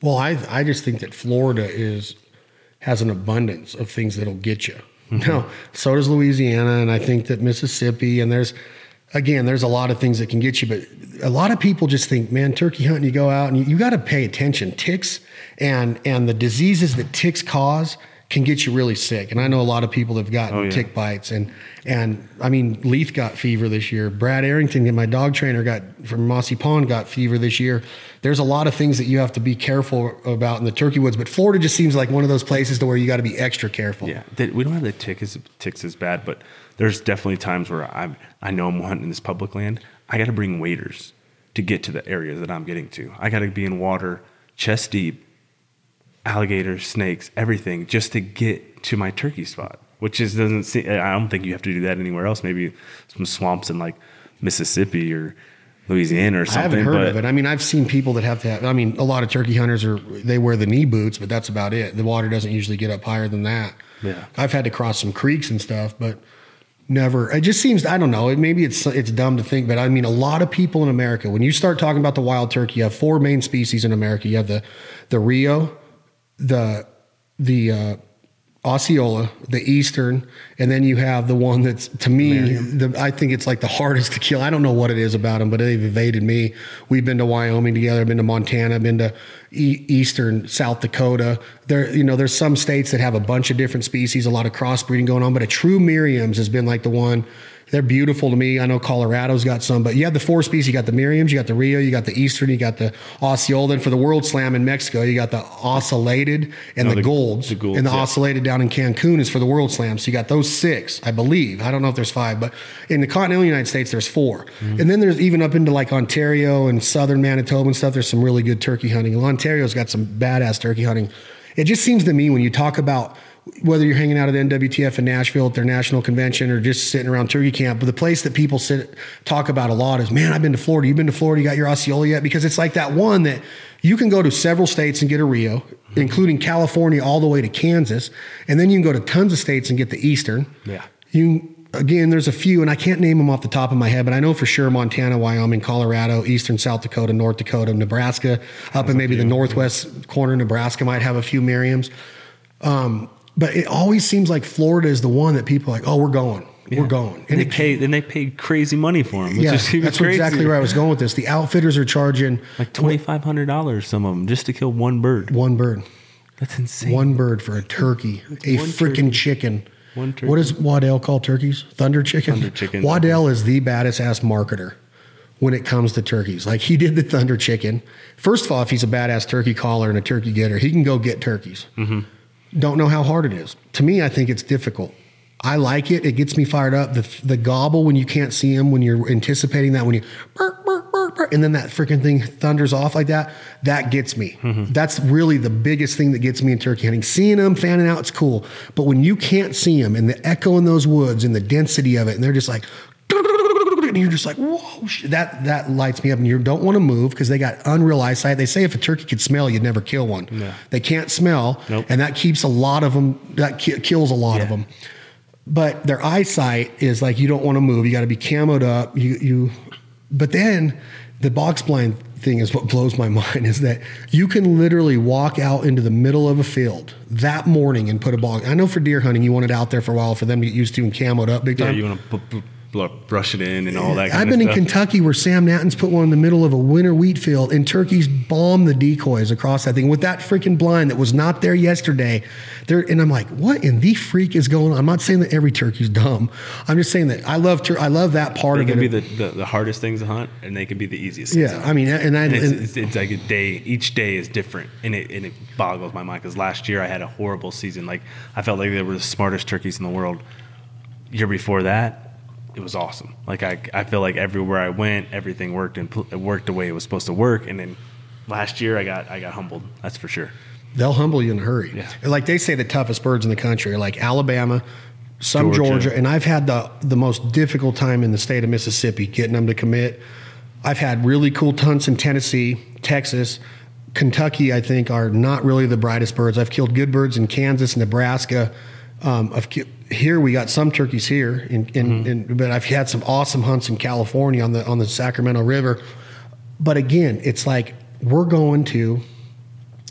Well, I I just think that Florida is has an abundance of things that'll get you. Mm-hmm. No, so does Louisiana, and I think that Mississippi, and there's again, there's a lot of things that can get you, but a lot of people just think, man, turkey hunting, you go out and you, you got to pay attention. Ticks and and the diseases that ticks cause can get you really sick. And I know a lot of people have gotten Oh, yeah. tick bites, and and I mean, Leaf got fever this year. Brad Arrington, my dog trainer, got from Mossy Pond got fever this year. There's a lot of things that you have to be careful about in the turkey woods, but Florida just seems like one of those places to where you got to be extra careful. Yeah, we don't have the tick as, ticks as bad, but there's definitely times where I I know I'm hunting this public land. I got to bring waders to get to the areas that I'm getting to. I got to be in water chest deep, alligators, snakes, everything, just to get to my turkey spot. Which is doesn't seem. I don't think you have to do that anywhere else. Maybe some swamps in like Mississippi or Louisiana or something. I haven't heard of it. I mean, I've seen people that have to have. I mean, a lot of turkey hunters are they wear the knee boots, but that's about it. The water doesn't usually get up higher than that. Yeah. I've had to cross some creeks and stuff, but never. It just seems. I don't know. It, maybe it's it's dumb to think, but I mean, a lot of people in America. When you start talking about the wild turkey, you have four main species in America. You have the the Rio, the the uh, Osceola, the Eastern, and then you have the one that's to me, the, I think it's like the hardest to kill. I don't know what it is about them, but they've evaded me. We've been to Wyoming together, been to Montana, been to e- Eastern South Dakota. There, you know, there's some states that have a bunch of different species, a lot of crossbreeding going on, but a true Merriam's has been like the one They're beautiful to me. I know Colorado's got some, but you have the four species. You got the Merriams, you got the Rio, you got the Eastern, you got the Osceola. And for the World Slam in Mexico, you got the Ocellated and No, the, the- Gould's. the Gould's, and the yeah. Ocellated down in Cancun is for the World Slam. So you got those six, I believe. I don't know if there's five, but in the continental United States, there's 4 Mm-hmm. And then there's even up into like Ontario and southern Manitoba and stuff. There's some really good turkey hunting. Ontario's got some badass turkey hunting. It just seems to me when you talk about whether you're hanging out at the NWTF in Nashville at their national convention or just sitting around turkey camp, but the place that people sit talk about a lot is, man, I've been to Florida. You've been to Florida. You got your Osceola yet? Because it's like that one that you can go to several states and get a Rio, including California all the way to Kansas, and then you can go to tons of states and get the Eastern. Yeah. You again, there's a few, and I can't name them off the top of my head, but I know for sure Montana, Wyoming, Colorado, Eastern South Dakota, North Dakota, Nebraska, up in maybe the northwest corner, Nebraska might have a few Merriams. Um, but it always seems like Florida is the one that people are like, oh, we're going, we're going, And they it- pay, and they pay crazy money for them. yeah, that's crazy. exactly where I was going with this. The outfitters are charging Like twenty five hundred dollars, some of them, just to kill one bird. one bird, That's insane. one bird for a turkey, a freaking chicken. One turkey. What does Waddell call turkeys? Thunder chicken. Thunder chicken. Waddell is the baddest ass marketer when it comes to turkeys. Like he did the thunder chicken. First of all, if he's a badass turkey caller and a turkey getter, he can go get turkeys. Mm-hmm. Don't know how hard it is. To me, I think it's difficult. I like it. It gets me fired up. The the gobble when you can't see him, when you're anticipating that, when you burp, burp, burp, burp, and then that freaking thing thunders off like that, that gets me. Mm-hmm. That's really the biggest thing that gets me in turkey hunting. Seeing them, fanning out, it's cool. But when you can't see them and the echo in those woods and the density of it, and they're just like, and you're just like, whoa, that that lights me up. And you don't want to move because they got unreal eyesight. They say if a turkey could smell, you'd never kill one. Yeah. They can't smell, Nope. and that keeps a lot of them. That ki- kills a lot of them. But their eyesight is like you don't want to move. You got to be camoed up. You you. But then the box blind thing is what blows my mind is that you can literally walk out into the middle of a field that morning and put a box. I know for deer hunting, you want it out there for a while for them to get used to and camoed up big Yeah, time. you want to b- b- bl- brush it in and all that. Kind I've been in. Kentucky where Sam Natton's put one in the middle of a winter wheat field and turkeys bomb the decoys across that thing with that freaking blind that was not there yesterday. There, and I'm like, what in the freak is going on? I'm not saying that every turkey's dumb. I'm just saying that I love tur- I love that part They of can it. be the, the, the hardest things to hunt, and they can be the easiest. yeah. I mean, and I And it's, it's, it's like a day. Each day is different, and it and it boggles my mind because last year I had a horrible season. Like I felt like they were the smartest turkeys in the world. Year before that, it was awesome. Like I I feel like everywhere I went, everything worked and it worked the way it was supposed to work. And then last year I got I got humbled. That's for sure. They'll humble you in a hurry. Yeah. Like they say, the toughest birds in the country are like Alabama, some Georgia. Georgia. and I've had the the most difficult time in the state of Mississippi getting them to commit. I've had really cool hunts in Tennessee, Texas, Kentucky. I think are not really the brightest birds. I've killed good birds in Kansas, Nebraska. Um, I've ki- here we got some turkeys here, in, in, mm-hmm. in, but I've had some awesome hunts in California on the on the Sacramento River. But again, it's like we're going to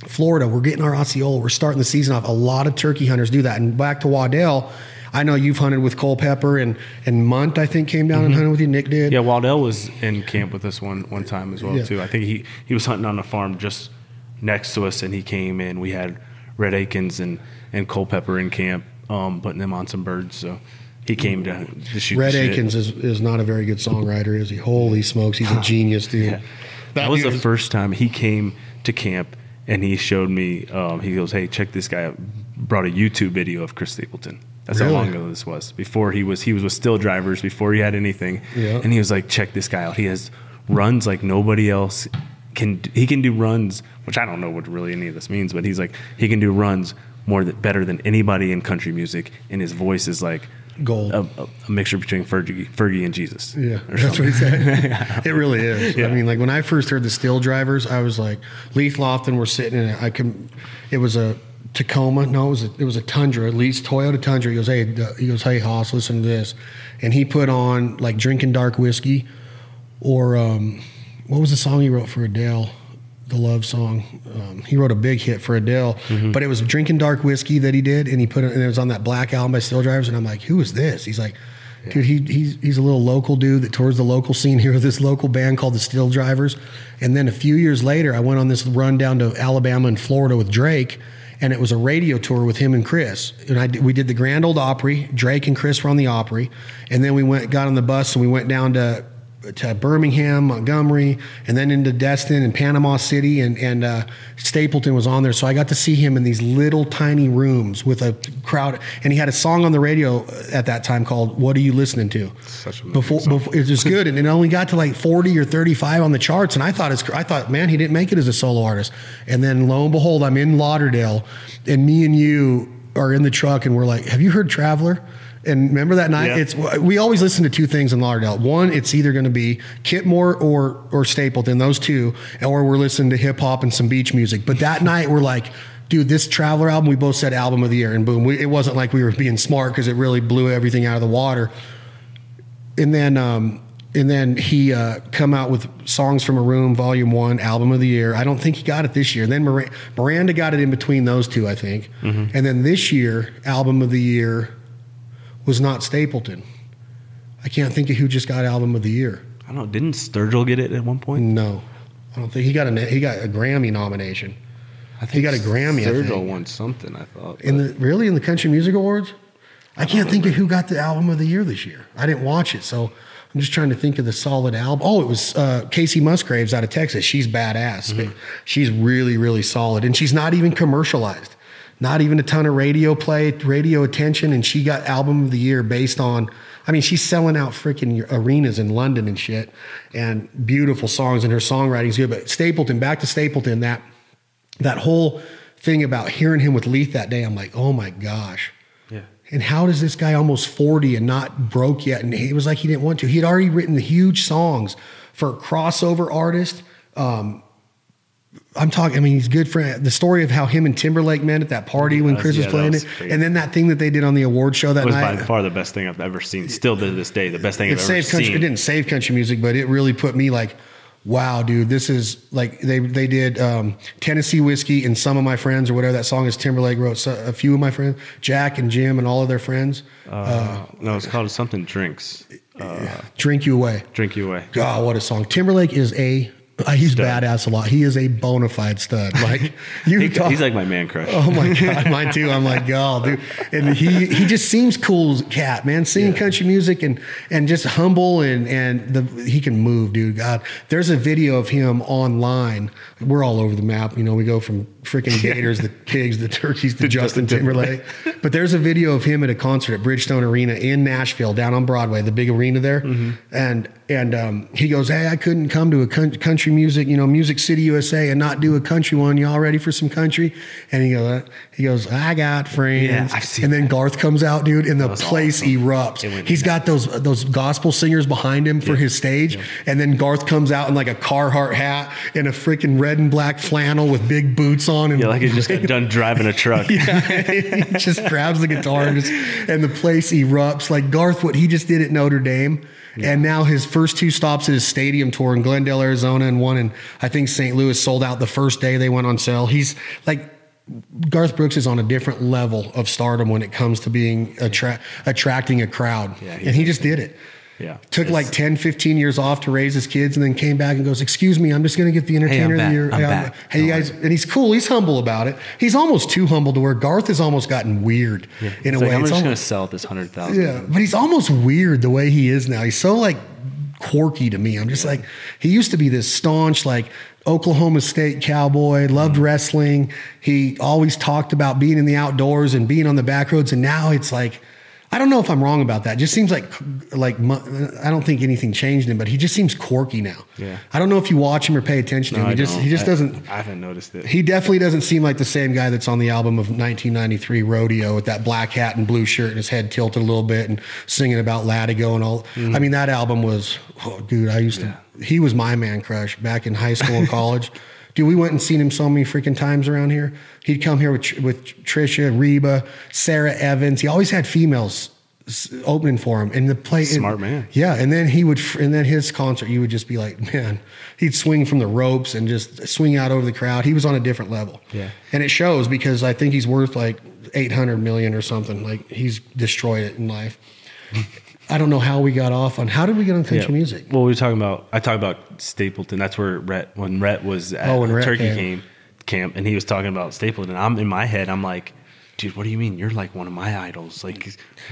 Florida, we're getting our Osceola. We're starting the season off. A lot of turkey hunters do that. And back to Waddell, I know you've hunted with Culpepper and and Mundt. I think came down and mm-hmm. hunted with you. Nick did. Yeah, Waddell was in camp with us one one time as well Yeah. too. I think he he was hunting on a farm just next to us, and he came in. We had Rhett Akins and and Culpepper in camp, um, putting them on some birds. So he came to, to shoot. Rhett. Akins is, is not a very good songwriter, is he? Holy smokes, he's a genius, dude. Yeah. That was the dude first time he came to camp, and he showed me. Um, he goes, "Hey, check this guy out." Brought a YouTube video of Chris Stapleton. That's Really? how long ago this was. Before he was he was with SteelDrivers. Before he had anything. Yeah. And he was like, "Check this guy out. He has runs like nobody else can. He can do runs, which I don't know what really any of this means, but he's like he can do runs more than, better than anybody in country music, and his voice is like." Gold. A, a, a mixture between Fergie, Fergie and Jesus. Yeah, that's what he said. it really is. I mean, like when I first heard the SteelDrivers, I was like, Leith Lofton were sitting in it. I can. It was a Tacoma. No, it was a, it was a Tundra. At least Toyota Tundra. He goes, hey, uh, he goes, hey, Haas, listen to this, and he put on like drinking dark whiskey, or um, what was the song he wrote for Adele? The love song. Um, he wrote a big hit for Adele, but it was drinking dark whiskey that he did, and he put it, and it was on that black album by SteelDrivers. And I'm like, who is this? He's like, dude, he, he's he's a little local dude that tours the local scene here with this local band called the SteelDrivers. And then a few years later, I went on this run down to Alabama and Florida with Drake. and it was a radio tour with him and Chris. And I we did the Grand Old Opry. Drake and Chris were on the Opry, and then we went got on the bus and we went down to to Birmingham, Montgomery, and then into Destin and Panama City, and and uh, Stapleton was on there. So I got to see him in these little tiny rooms with a crowd, and he had a song on the radio at that time called "What Are You Listening To?" Such a amazing before, before it was good, and it only got to like forty or thirty five on the charts, and I thought it's I thought man he didn't make it as a solo artist, and then lo and behold I'm in Lauderdale, and me and you are in the truck, and we're like, have you heard Traveller? And remember that night? Yeah. It's we always listen to two things in Lauderdale. One, it's either going to be Kitmore or or Stapleton, those two, or we're listening to hip hop and some beach music. But that night, we're like, dude, this Traveller album, we both said album of the year, and boom, we, it wasn't like we were being smart because it really blew everything out of the water. And then, um, and then he uh, come out with songs from a room, volume one, album of the year. I don't think he got it this year. Then Miranda, Miranda got it in between those two, I think. And then this year, album of the year was not Stapleton. I can't think of who just got album of the year. I don't know. Didn't Sturgill get it at one point? No, I don't think he got a he got a Grammy nomination. I think He got a Grammy, Sturgill won something. I thought. In the really in the Country Music Awards, I can't think of who got the album of the year this year. I didn't watch it, so I'm just trying to think of the solid album. Oh, it was uh, Kacey Musgraves out of Texas. She's badass. She's really really solid, and she's not even commercialized. Not even a ton of radio play, radio attention, and she got album of the year based on. I mean, she's selling out freaking arenas in London and shit, and beautiful songs, and her songwriting's good. But Stapleton, back to Stapleton, that that whole thing about hearing him with Leith that day, I'm like, oh my gosh. yeah. And how does this guy almost 40 and not broke yet? And it was like he didn't want to. He had already written the huge songs for a crossover artist. Um, I'm talking, I mean, he's good for the story of how him and Timberlake met at that party when Chris was yeah, that playing was it. crazy. And then that thing that they did on the award show that It was night. by far the best thing I've ever seen. Still to this day, the best thing it I've ever country. seen. It didn't save country music, but it really put me like, wow, dude, this is like they they did um, Tennessee whiskey and some of my friends or whatever that song is. Timberlake wrote so, a few of my friends, Jack and Jim and all of their friends. Uh, no, it's called something drinks. Uh, Drink you away. drink you away. God, what a song! Timberlake is a he's Stud. badass a lot. He is a bona fide stud. Like you, He- talk- he's like my man crush. Oh my god, mine too. I'm like, God, dude. And he he just seems cool as a cat, man. Singing country music and and just humble and and the he can move, dude. God, there's a video of him online. We're all over the map. You know, we go from freaking gators, the pigs, the turkeys, the Justin Justin Timberlake. but there's a video of him at a concert at Bridgestone Arena in Nashville, down on Broadway, the big arena there. Mm-hmm. And and um, he goes, "Hey, I couldn't come to a country music, you know, Music City, USA, and not do a country one. Y'all ready for some country?" And he goes, he goes, "I got friends." Yeah, I've seen and then Garth comes out, dude, and the place awesome. erupts. He's got those those gospel singers behind him for Yeah. his stage, and then Garth comes out in like a Carhartt hat and a freaking red and black flannel with big boots on, and Yeah, like he just got done driving a truck. yeah, he just grabs the guitar and, just, and the place erupts. Like Garth, what he just did at Notre Dame. And now his first two stops at his stadium tour in Glendale, Arizona, and one in, I think, St. Louis sold out the first day they went on sale. He's like, Garth Brooks is on a different level of stardom when it comes to being attra- attracting a crowd. Yeah, and he just did it. Yeah. Took like 10, 15 years off to raise his kids and then came back and goes, Excuse me, I'm just going to get the entertainer of back. the year. I'm Hey. Hey, you guys, and he's cool. He's humble about it. He's almost too humble to where Garth has almost gotten weird in It's a like, way. I'm It's just gonna sell this hundred thousand. yeah, but he's almost weird the way he is now. He's so like quirky to me. I'm just like, he used to be this staunch, like Oklahoma State cowboy, loved Mm-hmm. wrestling. He always talked about being in the outdoors and being on the back roads. And now it's like, I don't know if I'm wrong about that. It just seems like, like I don't think anything changed him, but he just seems quirky now. Yeah. I don't know if you watch him or pay attention to No, him. I He just, don't. he just I- doesn't. I haven't noticed it. He definitely doesn't seem like the same guy that's on the album of 1993 Rodeo with that black hat and blue shirt and his head tilted a little bit and singing about Latigo and all. Mm-hmm. I mean, that album was, oh, dude, I used to, he was my man crush back in high school and college. Dude, we went and seen him so many freaking times around here. He'd come here with, with Trisha, Reba, Sara Evans. He always had females opening for him and the play Smart man. yeah, and then he would, and then his concert, you would just be like, man, he'd swing from the ropes and just swing out over the crowd. He was on a different level. Yeah. and it shows because I think he's worth like eight hundred million or something. Like he's destroyed it in life. I don't know how we got off on. How did we get on country Yeah. music? Well, we were talking about. I talked about Stapleton. That's where Rhett when Rhett was at Oh, when Rhett Turkey came. camp, and he was talking about Stapleton. I'm in my head. I'm like, dude, what do you mean? You're like one of my idols. Like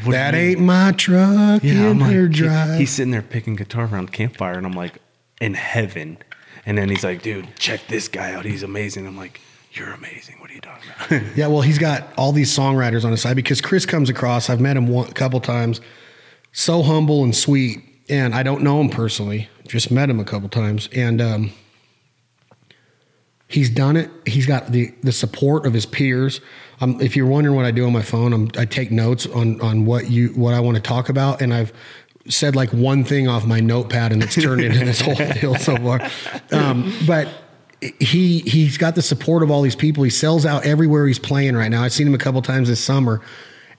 what That ain't my truck Yeah, in like, he- drive. he's sitting there picking guitar around campfire, and I'm like, in heaven. And then he's like, dude, check this guy out. He's amazing. I'm like, you're amazing. What are you talking about? Yeah, well, he's got all these songwriters on his side because Chris comes across. I've met him one, a couple times. So humble and sweet, and I don't know him personally. Just met him a couple times, and um, he's done it. He's got the the support of his peers. Um, if you're wondering what I do on my phone, I'm, I take notes on on what you what I want to talk about, and I've said like one thing off my notepad, and it's turned into this whole deal so far. Um, but he he's got the support of all these people. He sells out everywhere he's playing right now. I've seen him a couple times this summer,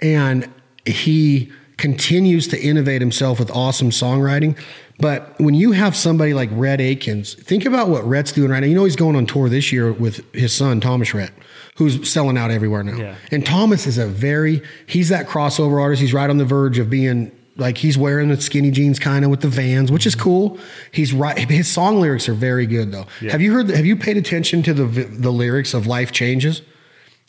and he continues to innovate himself with awesome songwriting. But when you have somebody like Rhett Akins, think about what Rhett's doing right now. You know he's going on tour this year with his son Thomas Rhett, who's selling out everywhere now. Yeah. And Thomas is a very he's that crossover artist. He's right on the verge of being like he's wearing the skinny jeans kind of with the Vans, which is cool. He's right. His song lyrics are very good though. Have you heard? Have you paid attention to the the lyrics of "Life Changes"?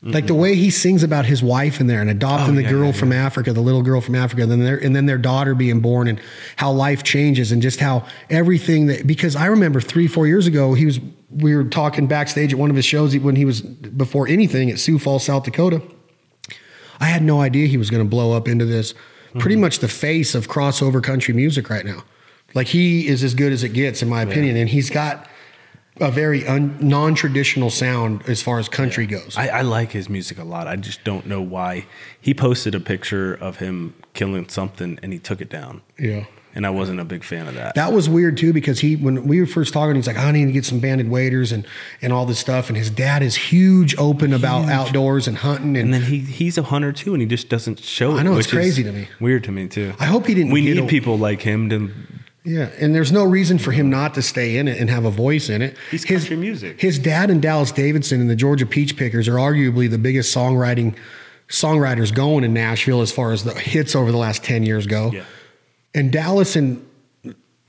Like the way he sings about his wife in there and adopting Oh, the yeah, girl yeah, from Africa, the little girl from Africa, and then their and then their daughter being born, and how life changes, and just how everything that. Because I remember three, four years ago, he was we were talking backstage at one of his shows when he was before anything at Sioux Falls, South Dakota. I had no idea he was going to blow up into this pretty mm-hmm. much the face of crossover country music right now. Like he is as good as it gets, in my opinion, and he's got a very un- non-traditional sound as far as country goes. I, I like his music a lot. I just don't know why. He posted a picture of him killing something and he took it down. yeah. And I wasn't a big fan of that. That was weird too because he when we were first talking, he's like, I need to get some banded waders and and all this stuff. And his dad is huge, open about outdoors and hunting. And, and then he he's a hunter too, and he just doesn't show it. I know, it's crazy to me. Weird to me too. I hope he didn't We need a- people like him to. Yeah, and there's no reason for him not to stay in it and have a voice in it. He's his, country music. His dad and Dallas Davidson and the Georgia Peach Pickers are arguably the biggest songwriting songwriters going in Nashville as far as the hits over the last ten years go. Yeah. And Dallas and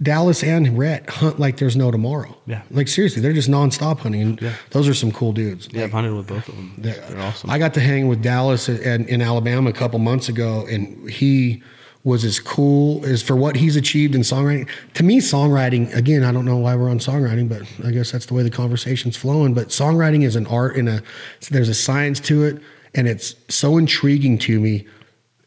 Dallas and Rhett hunt like there's no tomorrow. Yeah. Like seriously, they're just nonstop hunting. And Yeah. those are some cool dudes. Yeah, I've hunted with both of them. They're, They're awesome. I got to hang with Dallas in, in Alabama a couple months ago, and he was as cool as for what he's achieved in songwriting. To me, songwriting again, I don't know why we're on songwriting, but I guess that's the way the conversation's flowing. But songwriting is an art and a there's a science to it, and it's so intriguing to me.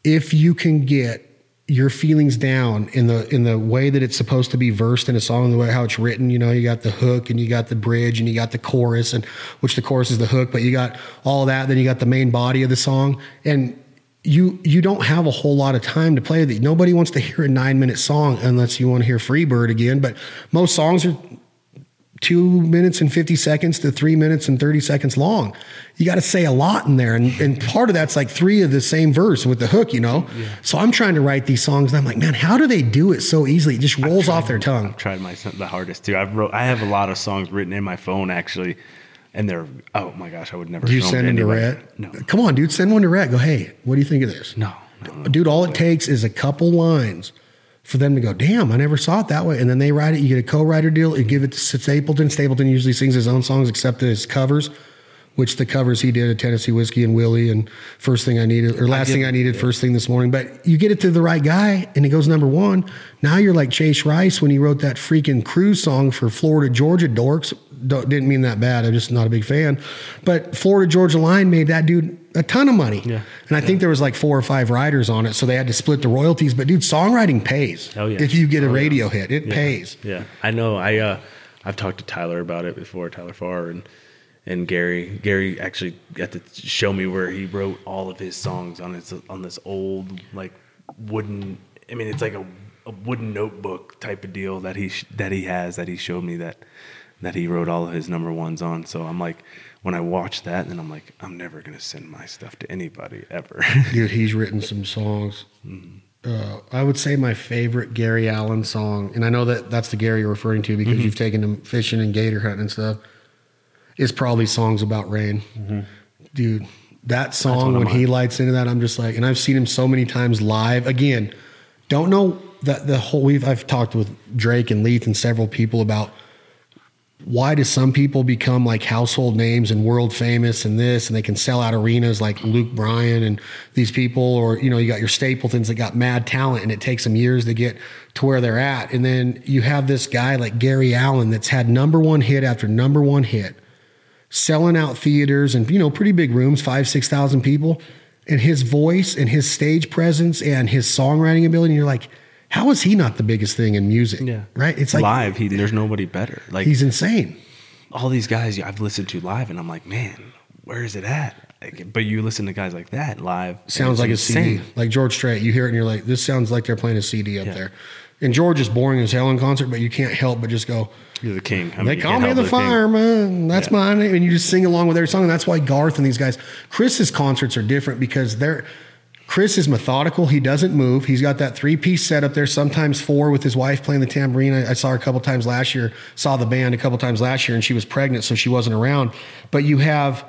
If you can get your feelings down in the in the way that it's supposed to be versed in a song, the way how it's written. You know, you got the hook and you got the bridge and you got the chorus, and which the chorus is the hook, but you got all that. Then you got the main body of the song, and you you don't have a whole lot of time to play that. Nobody wants to hear a nine minute song unless you want to hear Freebird again. But most songs are two minutes and 50 seconds to three minutes and 30 seconds long. You got to say a lot in there. And, and part of that's like three of the same verse with the hook, you know? So I'm trying to write these songs and I'm like, man, how do they do it so easily? It just rolls off their tongue. I've tried my the hardest too. I've wrote. I have a lot of songs written in my phone actually, and they're oh my gosh, I would never. Do you send them to. Rhett? No, Come on, dude, send one to Rhett. Go, hey, what do you think of this? no, no, no. Dude, all it takes is a couple lines for them to go, damn, I never saw it that way. And then they write it, you get a co-writer deal, you give it to Stapleton. Stapleton usually sings his own songs except his covers, which the covers he did, at Tennessee Whiskey and Willie and First Thing I Needed, or Last did- Thing I Needed, First Thing This Morning. But you get it to the right guy and it goes number one. Now you're like Chase Rice when he wrote that freaking cruise song for Florida Georgia Dorks. Don't- Didn't mean that bad. I'm just not a big fan. But Florida Georgia Line made that dude a ton of money. Yeah. And I think there was like four or five writers on it, so they had to split the royalties. But dude, songwriting pays. Oh, yeah. If you get a Oh, yeah. radio hit, it Yeah. pays. Yeah, I know. I uh, I've talked to Tyler about it before, Tyler Farr and and Gary. Gary actually got to show me where he wrote all of his songs on his on this old like wooden. I mean, it's like a, a wooden notebook type of deal that he sh- that he has that he showed me that that he wrote all of his number ones on. So I'm like, when I watch that, then I'm like, I'm never gonna send my stuff to anybody ever. Dude, he's written some songs. Mm-hmm. Uh, I would say my favorite Gary Allan song, and I know that that's the Gary you're referring to because mm-hmm. you've taken him fishing and gator hunting and stuff, is probably songs about rain. Mm-hmm. Dude, that song when he lights into that, I'm just like, and I've seen him so many times live. Again, don't know that the whole. We've I've talked with Drake and Leith and several people about why do some people become like household names and world famous and this and they can sell out arenas like Luke Bryan and these people? Or you know you got your Stapletons that got mad talent and it takes them years to get to where they're at. And then you have this guy like Gary Allan that's had number one hit after number one hit selling out theaters and you know pretty big rooms five six thousand people. And his voice and his stage presence and his songwriting ability and you're like how is he not the biggest thing in music? Yeah. Right? It's like live. He there's nobody better. Like he's insane. all these guys I've listened to live, and I'm like, man, where is it at? Like, but you listen to guys like that live. Sounds it's like a. CD. Like George Strait. You hear it and you're like, this sounds like they're playing a CD up Yeah. there. And George is boring as hell in concert, but you can't help but just go, You're the king. I mean, they call me help the fireman. That's Yeah. my name. And you just sing along with every song. And that's why Garth and these guys, Chris's concerts are different because they're, Chris is methodical. He doesn't move. He's got that three piece set up there, sometimes four with his wife playing the tambourine. I, I saw her a couple times last year, saw the band a couple times last year, and she was pregnant, so she wasn't around. But you have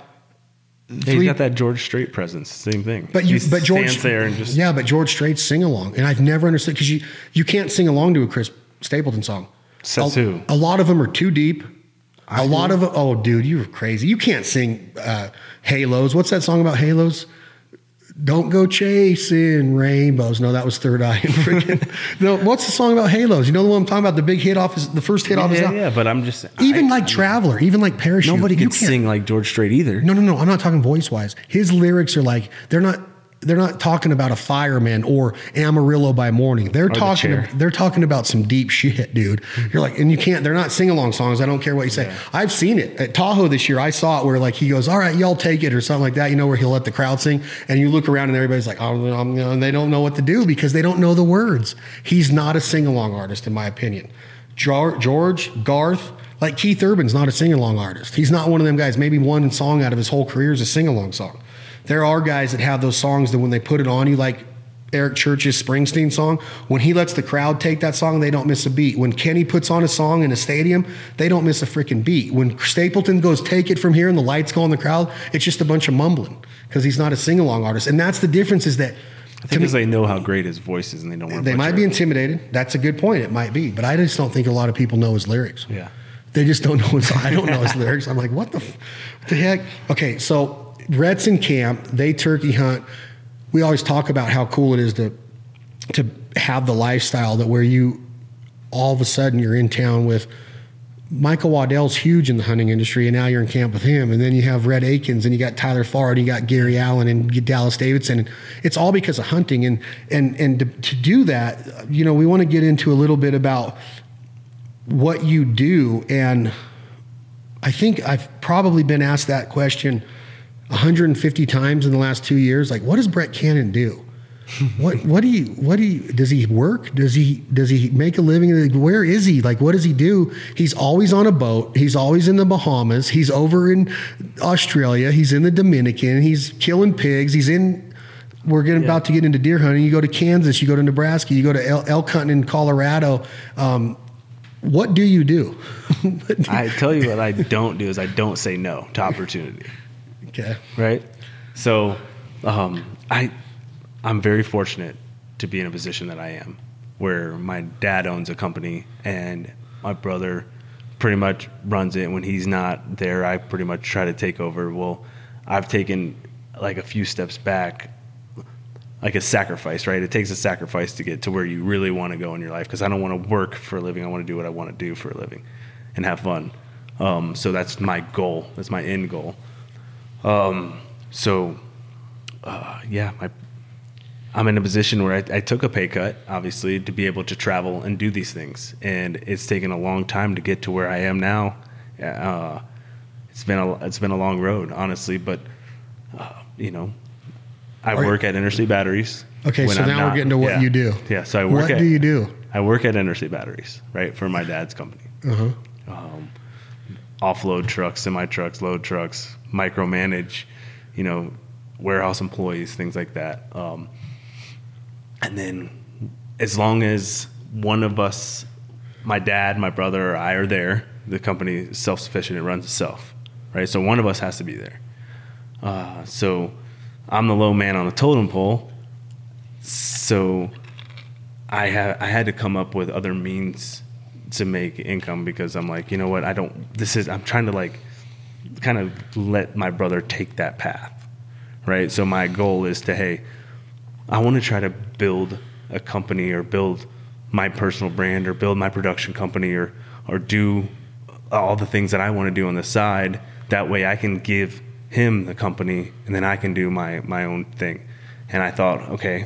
Yeah, he's got that George Strait presence. Same thing. But you, He but George, stands there and just yeah, but George Strait sing along, and I've never understood because you you can't sing along to a Chris Stapleton song. Says a, a lot of them are too deep. A lot of oh, dude, you're crazy. You can't sing uh, halos. What's that song about halos? Don't go chasing rainbows. No, that was Third Eye. No, what's the song about halos? You know the one I'm talking about? The big hit off his, the first hit off his yeah, album. yeah. But I'm just Even I- like Traveller, even like Parachute. nobody can't- sing like George Strait either. no, no, no. I'm not talking voice wise. His lyrics are like they're not they're not talking about a fireman or Amarillo by morning. They're the talking chair. they're talking about some deep shit, dude. You're like, and you can't. They're not sing along songs. I don't care what you say. I've seen it at Tahoe this year. I saw it where like he goes, "All right, y'all take it" or something like that. You know, where he'll let the crowd sing, and you look around and everybody's like, "Oh, um, you know," and they don't know what to do because they don't know the words. He's not a sing along artist, in my opinion. George Garth. Like Keith Urban's not a sing along artist. He's not one of them guys. Maybe one song out of his whole career is a sing along song. There are guys that have those songs that when they put it on you, like Eric Church's Springsteen song, when he lets the crowd take that song, they don't miss a beat. When Kenny puts on a song in a stadium, they don't miss a freaking beat. When Stapleton goes, take it from here, and the lights go on the crowd, it's just a bunch of mumbling because he's not a sing along artist. And that's the difference is that I think because they know how great his voice is and they don't want to they might be intimidated. That's a good point. It might be. But I just don't think a lot of people know his lyrics. Yeah. They just don't know his. I don't know his lyrics. I'm like, what the, f- what the heck? Okay, so Rhett's in camp. They turkey hunt. We always talk about how cool it is to to have the lifestyle that where you all of a sudden you're in town with Michael Waddell's huge in the hunting industry, and now you're in camp with him. And then you have Rhett Akins, and you got Tyler Farr, and you got Gary Allan, and Dallas Davidson. And it's all because of hunting. And and and to, to do that, you know, we want to get into a little bit about what you do. And I think I've probably been asked that question 150 times in the last two years. Like, what does Brett Cannon do? what what do you what do you does he work? Does he does he make a living? Like, where is he? Like what does he do? He's always on a boat. He's always in the bahamas. He's over in australia. He's in the dominican. He's killing pigs. He's in we're getting about to get into deer hunting. You go to kansas. You go to nebraska. You go to elk, elk hunting in colorado. Um, what do you do? I tell you what I don't do is I don't say no to opportunity. Okay right? So, um, I, I'm very fortunate to be in a position that I am, where my dad owns a company and my brother pretty much runs it. When he's not there, I pretty much try to take over. Well, I've taken like a few steps back, like a sacrifice, right? It takes a sacrifice to get to where you really want to go in your life because I don't want to work for a living. I want to do what I want to do for a living and have fun. Um, so that's my goal. That's my end goal. Um, so, uh, yeah, my, I'm in a position where I, I took a pay cut, obviously, to be able to travel and do these things, and it's taken a long time to get to where I am now. Uh, it's been a it's been a long road, honestly, but uh, you know, I Are- work at Interstate Batteries. Okay, so I'm now we're getting to what yeah. you do. Yeah, so I work. what at, do you do I work at Interstate Batteries, right, for my dad's company. uh-huh. Um, offload trucks, semi trucks, load trucks, micromanage, you know, warehouse employees, things like that. Um, and then, as long as one of us, my dad, my brother, or I are there, the company is self sufficient. It runs itself, right? So one of us has to be there. Uh, so I'm the low man on the totem pole. So I had I had to come up with other means to make income because I'm like, you know what? I don't. This is. I'm trying to like kind of let my brother take that path, right? So my goal is to hey, I want to try to build a company or build my personal brand or build my production company or or do all the things that I want to do on the side. That way I can give him the company and then I can do my my own thing. And I thought, okay,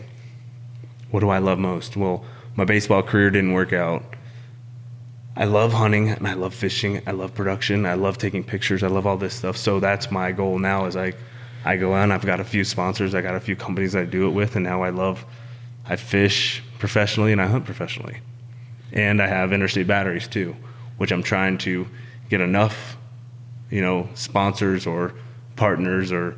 what do I love most? Well, my baseball career didn't work out. I love hunting and I love fishing. I love production. I love taking pictures. I love all this stuff. So that's my goal now is I I go out I've got a few sponsors. I got a few companies I do it with and now I love I fish professionally and I hunt professionally. And I have interstate batteries too, which I'm trying to get enough, you know, sponsors or partners or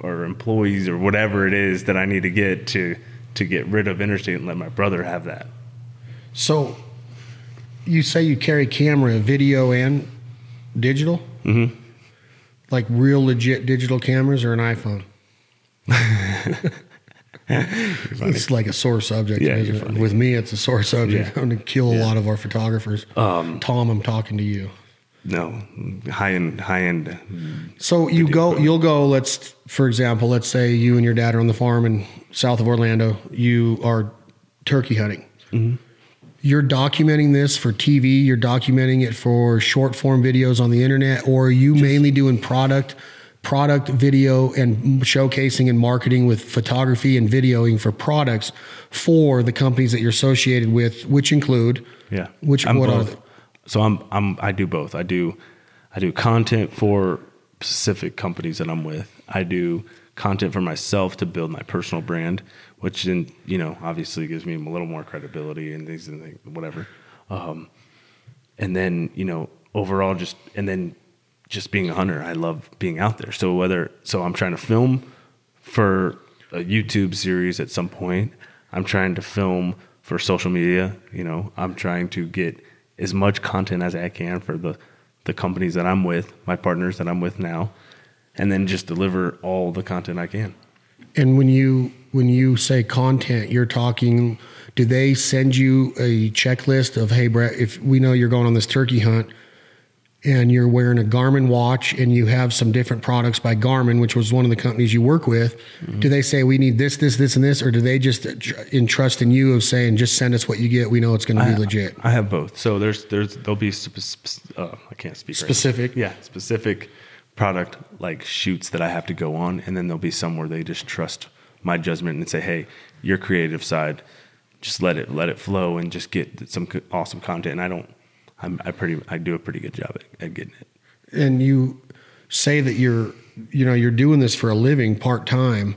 or employees or whatever it is that I need to get to to get rid of interstate and let my brother have that. So you say you carry camera, video, and digital? Mm-hmm. Like real legit digital cameras or an iPhone? it's like a sore subject. Yeah? With me, it's a sore subject. Yeah. I'm going to kill a lot of our photographers. Um, Tom, I'm talking to you. No, high end, high end. So you go, you'll go. Let's, for example, let's say you and your dad are on the farm in south of Orlando. You are turkey hunting. Mm-hmm. You're documenting this for TV. You're documenting it for short form videos on the internet, or are you mainly doing product, product video and showcasing and marketing with photography and videoing for products for the companies that you're associated with, which include Yeah. Which- I'm what are they? So I'm I'm I do both. I do I do content for specific companies that I'm with. I do content for myself to build my personal brand, which then you know obviously gives me a little more credibility and things and whatever. Um, and then you know overall just and then just being a hunter, I love being out there. So whether so I'm trying to film for a YouTube series at some point. I'm trying to film for social media. You know, I'm trying to get as much content as I can for the the companies that I'm with, my partners that I'm with now, and then just deliver all the content I can. And when you when you say content, you're talking. Do they send you a checklist of hey, Brett? If we know you're going on this turkey hunt, and you're wearing a Garmin watch, and you have some different products by Garmin, which was one of the companies you work with, do they say we need this, this, this, and this, or do they just entrust in you of saying just send us what you get? We know it's going to be legit. I have both. So there's there's there'll be uh, I can't speak right. Specific. Yeah, specific product like shoots that I have to go on, and then there'll be some where they just trust my judgment and say, "Hey, your creative side, just let it let it flow and just get some awesome content." And I don't, I'm I pretty I do a pretty good job at, at getting it. and you say that you're you know you're doing this for a living part time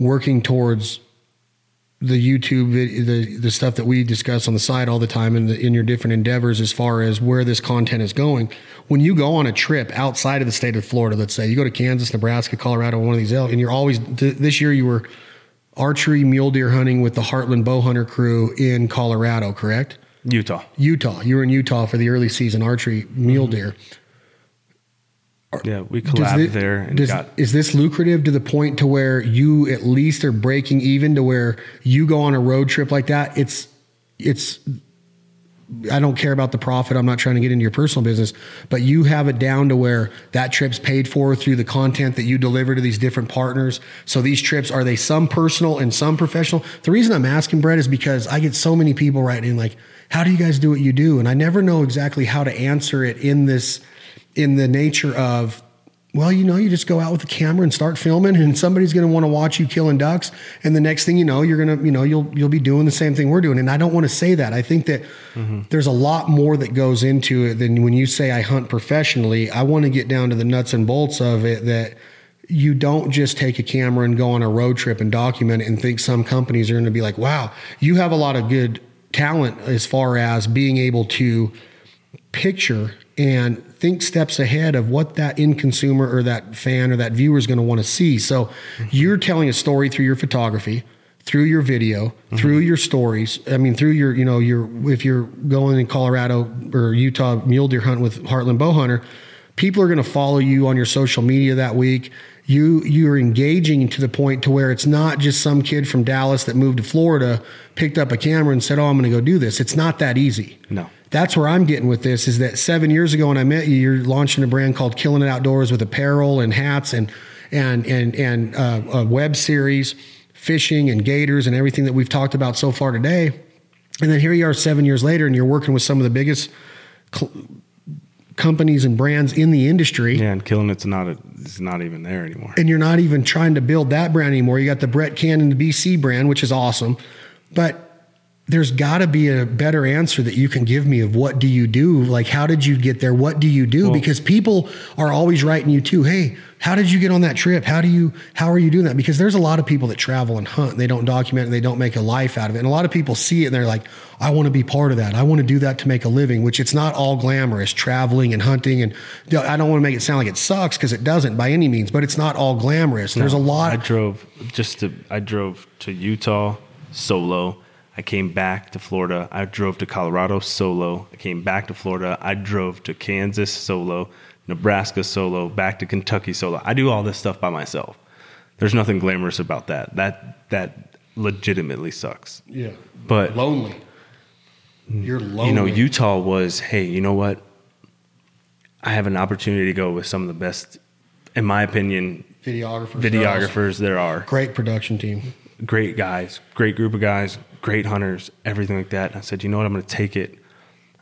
working towards the YouTube the the stuff that we discuss on the side all the time in the, in your different endeavors as far as where this content is going. When you go on a trip outside of the state of Florida let's say you go to Kansas Nebraska Colorado one of these elk and you're always th- this year you were archery mule deer hunting with the Heartland bow hunter crew in Colorado correct? Utah. Utah. You were in Utah for the early season archery mule mm-hmm. deer Yeah, we collabed thi- there and does- got is this lucrative to the point to where you at least are breaking even to where you go on a road trip like that? It's it's I don't care about the profit. I'm not trying to get into your personal business, but you have it down to where that trip's paid for through the content that you deliver to these different partners. So these trips are they some personal and some professional? The reason I'm asking Brett is because I get so many people writing in like, "How do you guys do what you do?" And I never know exactly how to answer it in this in the nature of well, you know, you just go out with a camera and start filming, and somebody's going to want to watch you killing ducks. And the next thing you know, you're going to, you know, you'll you'll be doing the same thing we're doing. And I don't want to say that. I think that mm-hmm. there's a lot more that goes into it than when you say I hunt professionally. I want to get down to the nuts and bolts of it. That you don't just take a camera and go on a road trip and document it and think some companies are going to be like, wow, you have a lot of good talent as far as being able to picture and think steps ahead of what that end consumer or that fan or that viewer is going to want to see. So mm-hmm. you're telling a story through your photography, through your video, mm-hmm. through your stories. I mean, through your, you know, your if you're going in Colorado or Utah mule deer hunt with Heartland Bow Hunter, people are going to follow you on your social media that week. You you're engaging to the point to where it's not just some kid from Dallas that moved to Florida, picked up a camera and said, "Oh, I'm going to go do this." It's not that easy. No. That's where I'm getting with this is that seven years ago when I met you, you're launching a brand called Killing It Outdoors with apparel and hats and and and and uh, a web series, fishing and gators and everything that we've talked about so far today. And then here you are seven years later, and you're working with some of the biggest cl- companies and brands in the industry. Yeah, and killing it's not a, it's not even there anymore. And you're not even trying to build that brand anymore. You got the Brett Cannon, the BC brand, which is awesome, but there's got to be a better answer that you can give me of what do you do? Like, how did you get there? What do you do? Well- because people are always writing you too. Hey, how did you get on that trip? How do you, how are you doing that? Because there's a lot of people that travel and hunt and they don't document and they don't make a life out of it. And a lot of people see it and they're like, I want to be part of that. I want to do that to make a living, which it's not all glamorous traveling and hunting. And I don't want to make it sound like it sucks because it doesn't by any means, but it's not all glamorous. There's a lot. I drove just to I drove to Utah solo. I came back to Florida. I drove to Colorado solo. I came back to Florida. I drove to Kansas solo, Nebraska solo, back to Kentucky solo. I do all this stuff by myself. There's nothing glamorous about that. That that legitimately sucks. yeah. But lonely. You're lonely. you know, Utah was, hey, you know what? I have an opportunity to go with some of the best, in my opinion, videographers. videographers there are. Great production team. great guys, great group of guys, great hunters, everything like that. And I said, you know what, I'm going to take it.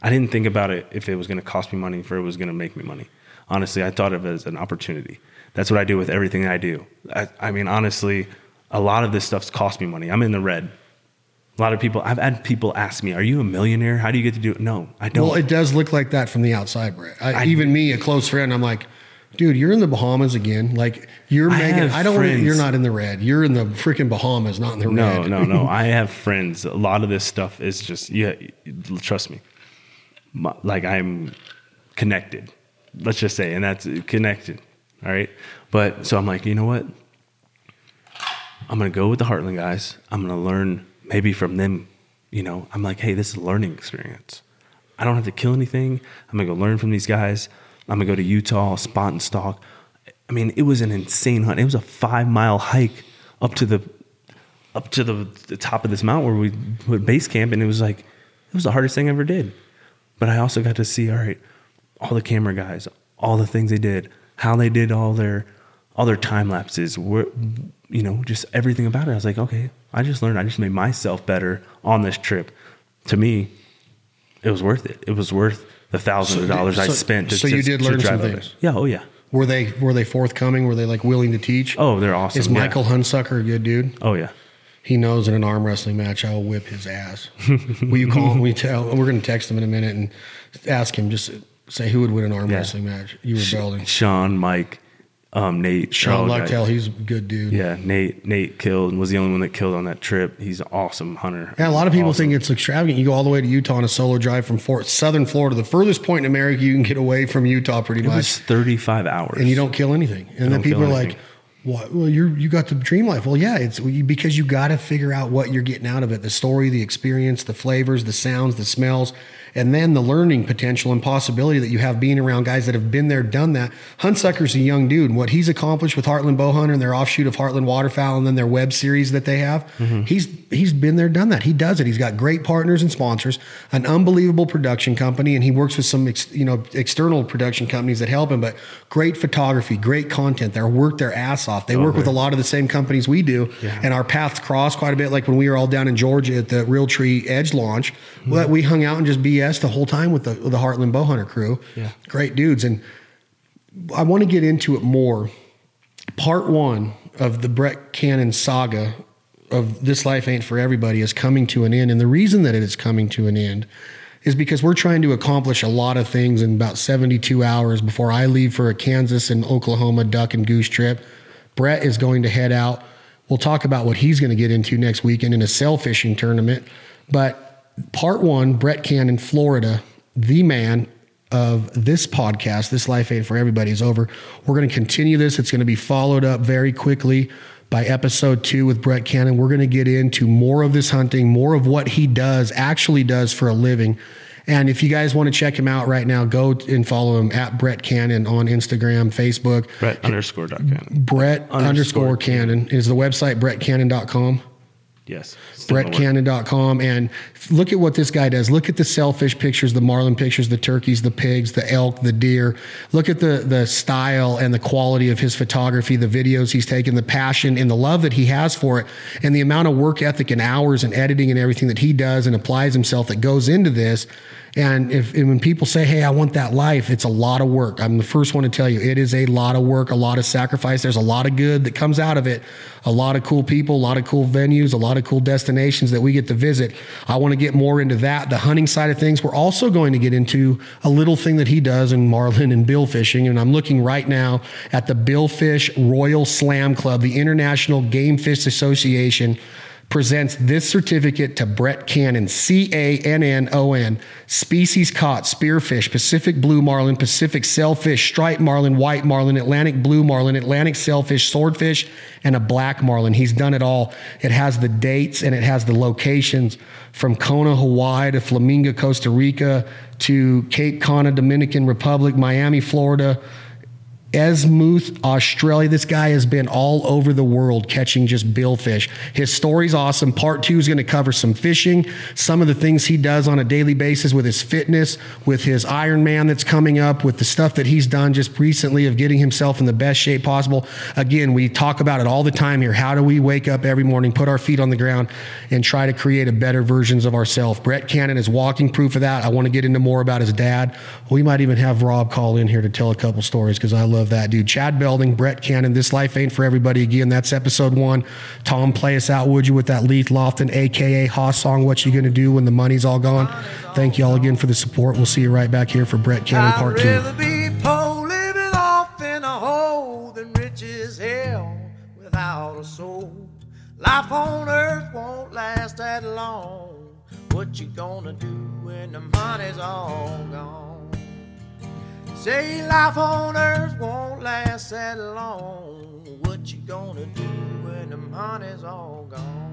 I didn't think about it if it was going to cost me money, if it was going to make me money. Honestly, I thought of it as an opportunity. That's what I do with everything I do. I, I mean, honestly, a lot of this stuff's cost me money. I'm in the red. A lot of people, I've had people ask me, "Are you a millionaire? How do you get to do it?" No, I don't. Well, it does look like that from the outside, Brett. I, I- even me, a close friend, I'm like, dude, you're in the Bahamas again. Like you're I making. I don't. Friends- you're not in the red. You're in the freaking Bahamas, not in the No, red. No, no, no. I have friends. A lot of this stuff is just yeah. Trust me. My, like I'm connected. Let's just say, and that's connected. All right. But so I'm like, you know what? I'm gonna go with the Heartland guys. I'm gonna learn maybe from them. You know, I'm like, hey, this is a learning experience. I don't have to kill anything. I'm gonna go learn from these guys. I'm gonna go to Utah, spot and stalk. I mean, it was an insane hunt. It was a five mile hike up to the up to the, the top of this mountain where we put base camp, and it was like it was the hardest thing I ever did. But I also got to see, all right, all the camera guys, all the things they did, how they did all their all their time lapses, where, you know, just everything about it. I was like, okay, I just learned. I just made myself better on this trip. To me, it was worth it. It was worth the thousands of So- dollars I spent. To, so you to- did learn some things? Yeah. Oh yeah. Were they were they forthcoming? Were they like willing to teach? Oh, they're awesome. Is yeah. Michael Hunsucker a good dude? Oh yeah. He knows in an arm wrestling match I will whip his ass. will you call him? You tell? We're going to text him in a minute and ask him. Just say who would win an arm Yeah. wrestling match. You were building. Sean, Mike, um, Nate, Sean. Lucktail, he's a good dude. Yeah, Nate. Nate killed and was the only one that killed on that trip. He's an awesome hunter. Yeah, a lot of people Awesome. think it's extravagant. You go all the way to Utah on a solo drive from Fort Southern Florida, the furthest point in America you can get away from Utah, pretty it much, was 35 hours. and you don't kill anything. And then people are like, "What? Well, you you got the dream life." Well, yeah, it's because you got to figure out what you're getting out of it: the story, the experience, the flavors, the sounds, the smells, and then the learning potential and possibility that you have being around guys that have been there, done that. Hunsucker's a young dude. and What he's accomplished with Heartland Bowhunter and their offshoot of Heartland Waterfowl, and then their web series that they have, Mm-hmm. he's he's been there, done that. He does it. He's got great partners and sponsors, an unbelievable production company, and he works with some ex, you know external production companies that help him. But great photography, great content. They work their ass off. They work with a lot of the same companies we do, and our paths cross quite a bit. Like when we were all down in Georgia at the Realtree Edge launch, well, we hung out and just BS the whole time with the with the Heartland Bowhunter crew. Yeah. Great dudes, and I want to get into it more. Part one of the Brett Cannon saga of This Life Ain't for Everybody is coming to an end. And the reason that it is coming to an end is because we're trying to accomplish a lot of things in about 72 hours before I leave for a Kansas and Oklahoma duck and goose trip. Brett is going to head out. We'll talk about what he's going to get into next weekend in a sail fishing tournament. But part one, Brett Cannon, Florida, the man of this podcast, This Life Ain't for Everybody, is over. We're going to continue this. It's going to be followed up very quickly by episode two with Brett Cannon. We're going to get into more of this hunting, more of what he does, actually does for a living. And if you guys want to check him out right now, go and follow him at Brett Cannon on Instagram, Facebook. Brett underscore dot Cannon. Brett underscore, Underscore Cannon is the website brettcannon.com. Yes. Brettcannon.com and look at what this guy does. Look at the sailfish pictures the marlin pictures the turkeys the pigs the elk the deer. Look at the the style and the quality of his photography the videos he's taken the passion and the love that he has for it and the amount of work ethic and hours and editing and everything that he does and applies himself that goes into this and mm-hmm. if and when people say, "Hey, I want that life," it's a lot of work. I'm the first one to tell you it is a lot of work, a lot of sacrifice. There's a lot of good that comes out of it. A lot of cool people, a lot of cool venues, a lot of cool destinations that we get to visit. I want to get more into that, the hunting side of things. We're also going to get into a little thing that he does in marlin and bill fishing, and I'm looking right now at the Billfish Royal Slam Club, the International Game Fish Association presents this certificate to Brett Cannon, C A N N O N, species caught, spearfish, Pacific blue marlin, Pacific sailfish, striped marlin, white marlin, Atlantic blue marlin, Atlantic sailfish, swordfish, and a black marlin. He's done it all. It has the dates and it has the locations from Kona, Hawaii to Flamingo, Costa Rica to Cape Cana, Dominican Republic, Miami, Florida. Exmouth, Australia. This guy has been all over the world catching just billfish. His story's awesome. Part two is going to cover some fishing, some of the things he does on a daily basis with his fitness, with his Ironman that's coming up, with the stuff that he's done just recently of getting himself in the best shape possible. Again, we talk about it all the time here. How do we wake up every morning, put our feet on the ground, and try to create a better versions of ourselves? Brett Cannon is walking proof of that. I want to get into more about his dad. We might even have Rob call in here to tell a couple stories because I love that dude. Chad Belding, Brett Cannon. This life ain't for everybody. Again, that's episode one. Tom, play us out, would you, with that Leith Lofton, aka Haas song. What you gonna do when the money's all gone? Thank you all again for the support. We'll see you right back here for Brett Cannon part two. rather be poor living off in a hole than rich as hell without a soul. Life on earth won't last that long. What you gonna do when the money's all gone? Say life on earth won't last that long. What you gonna do when the money's all gone?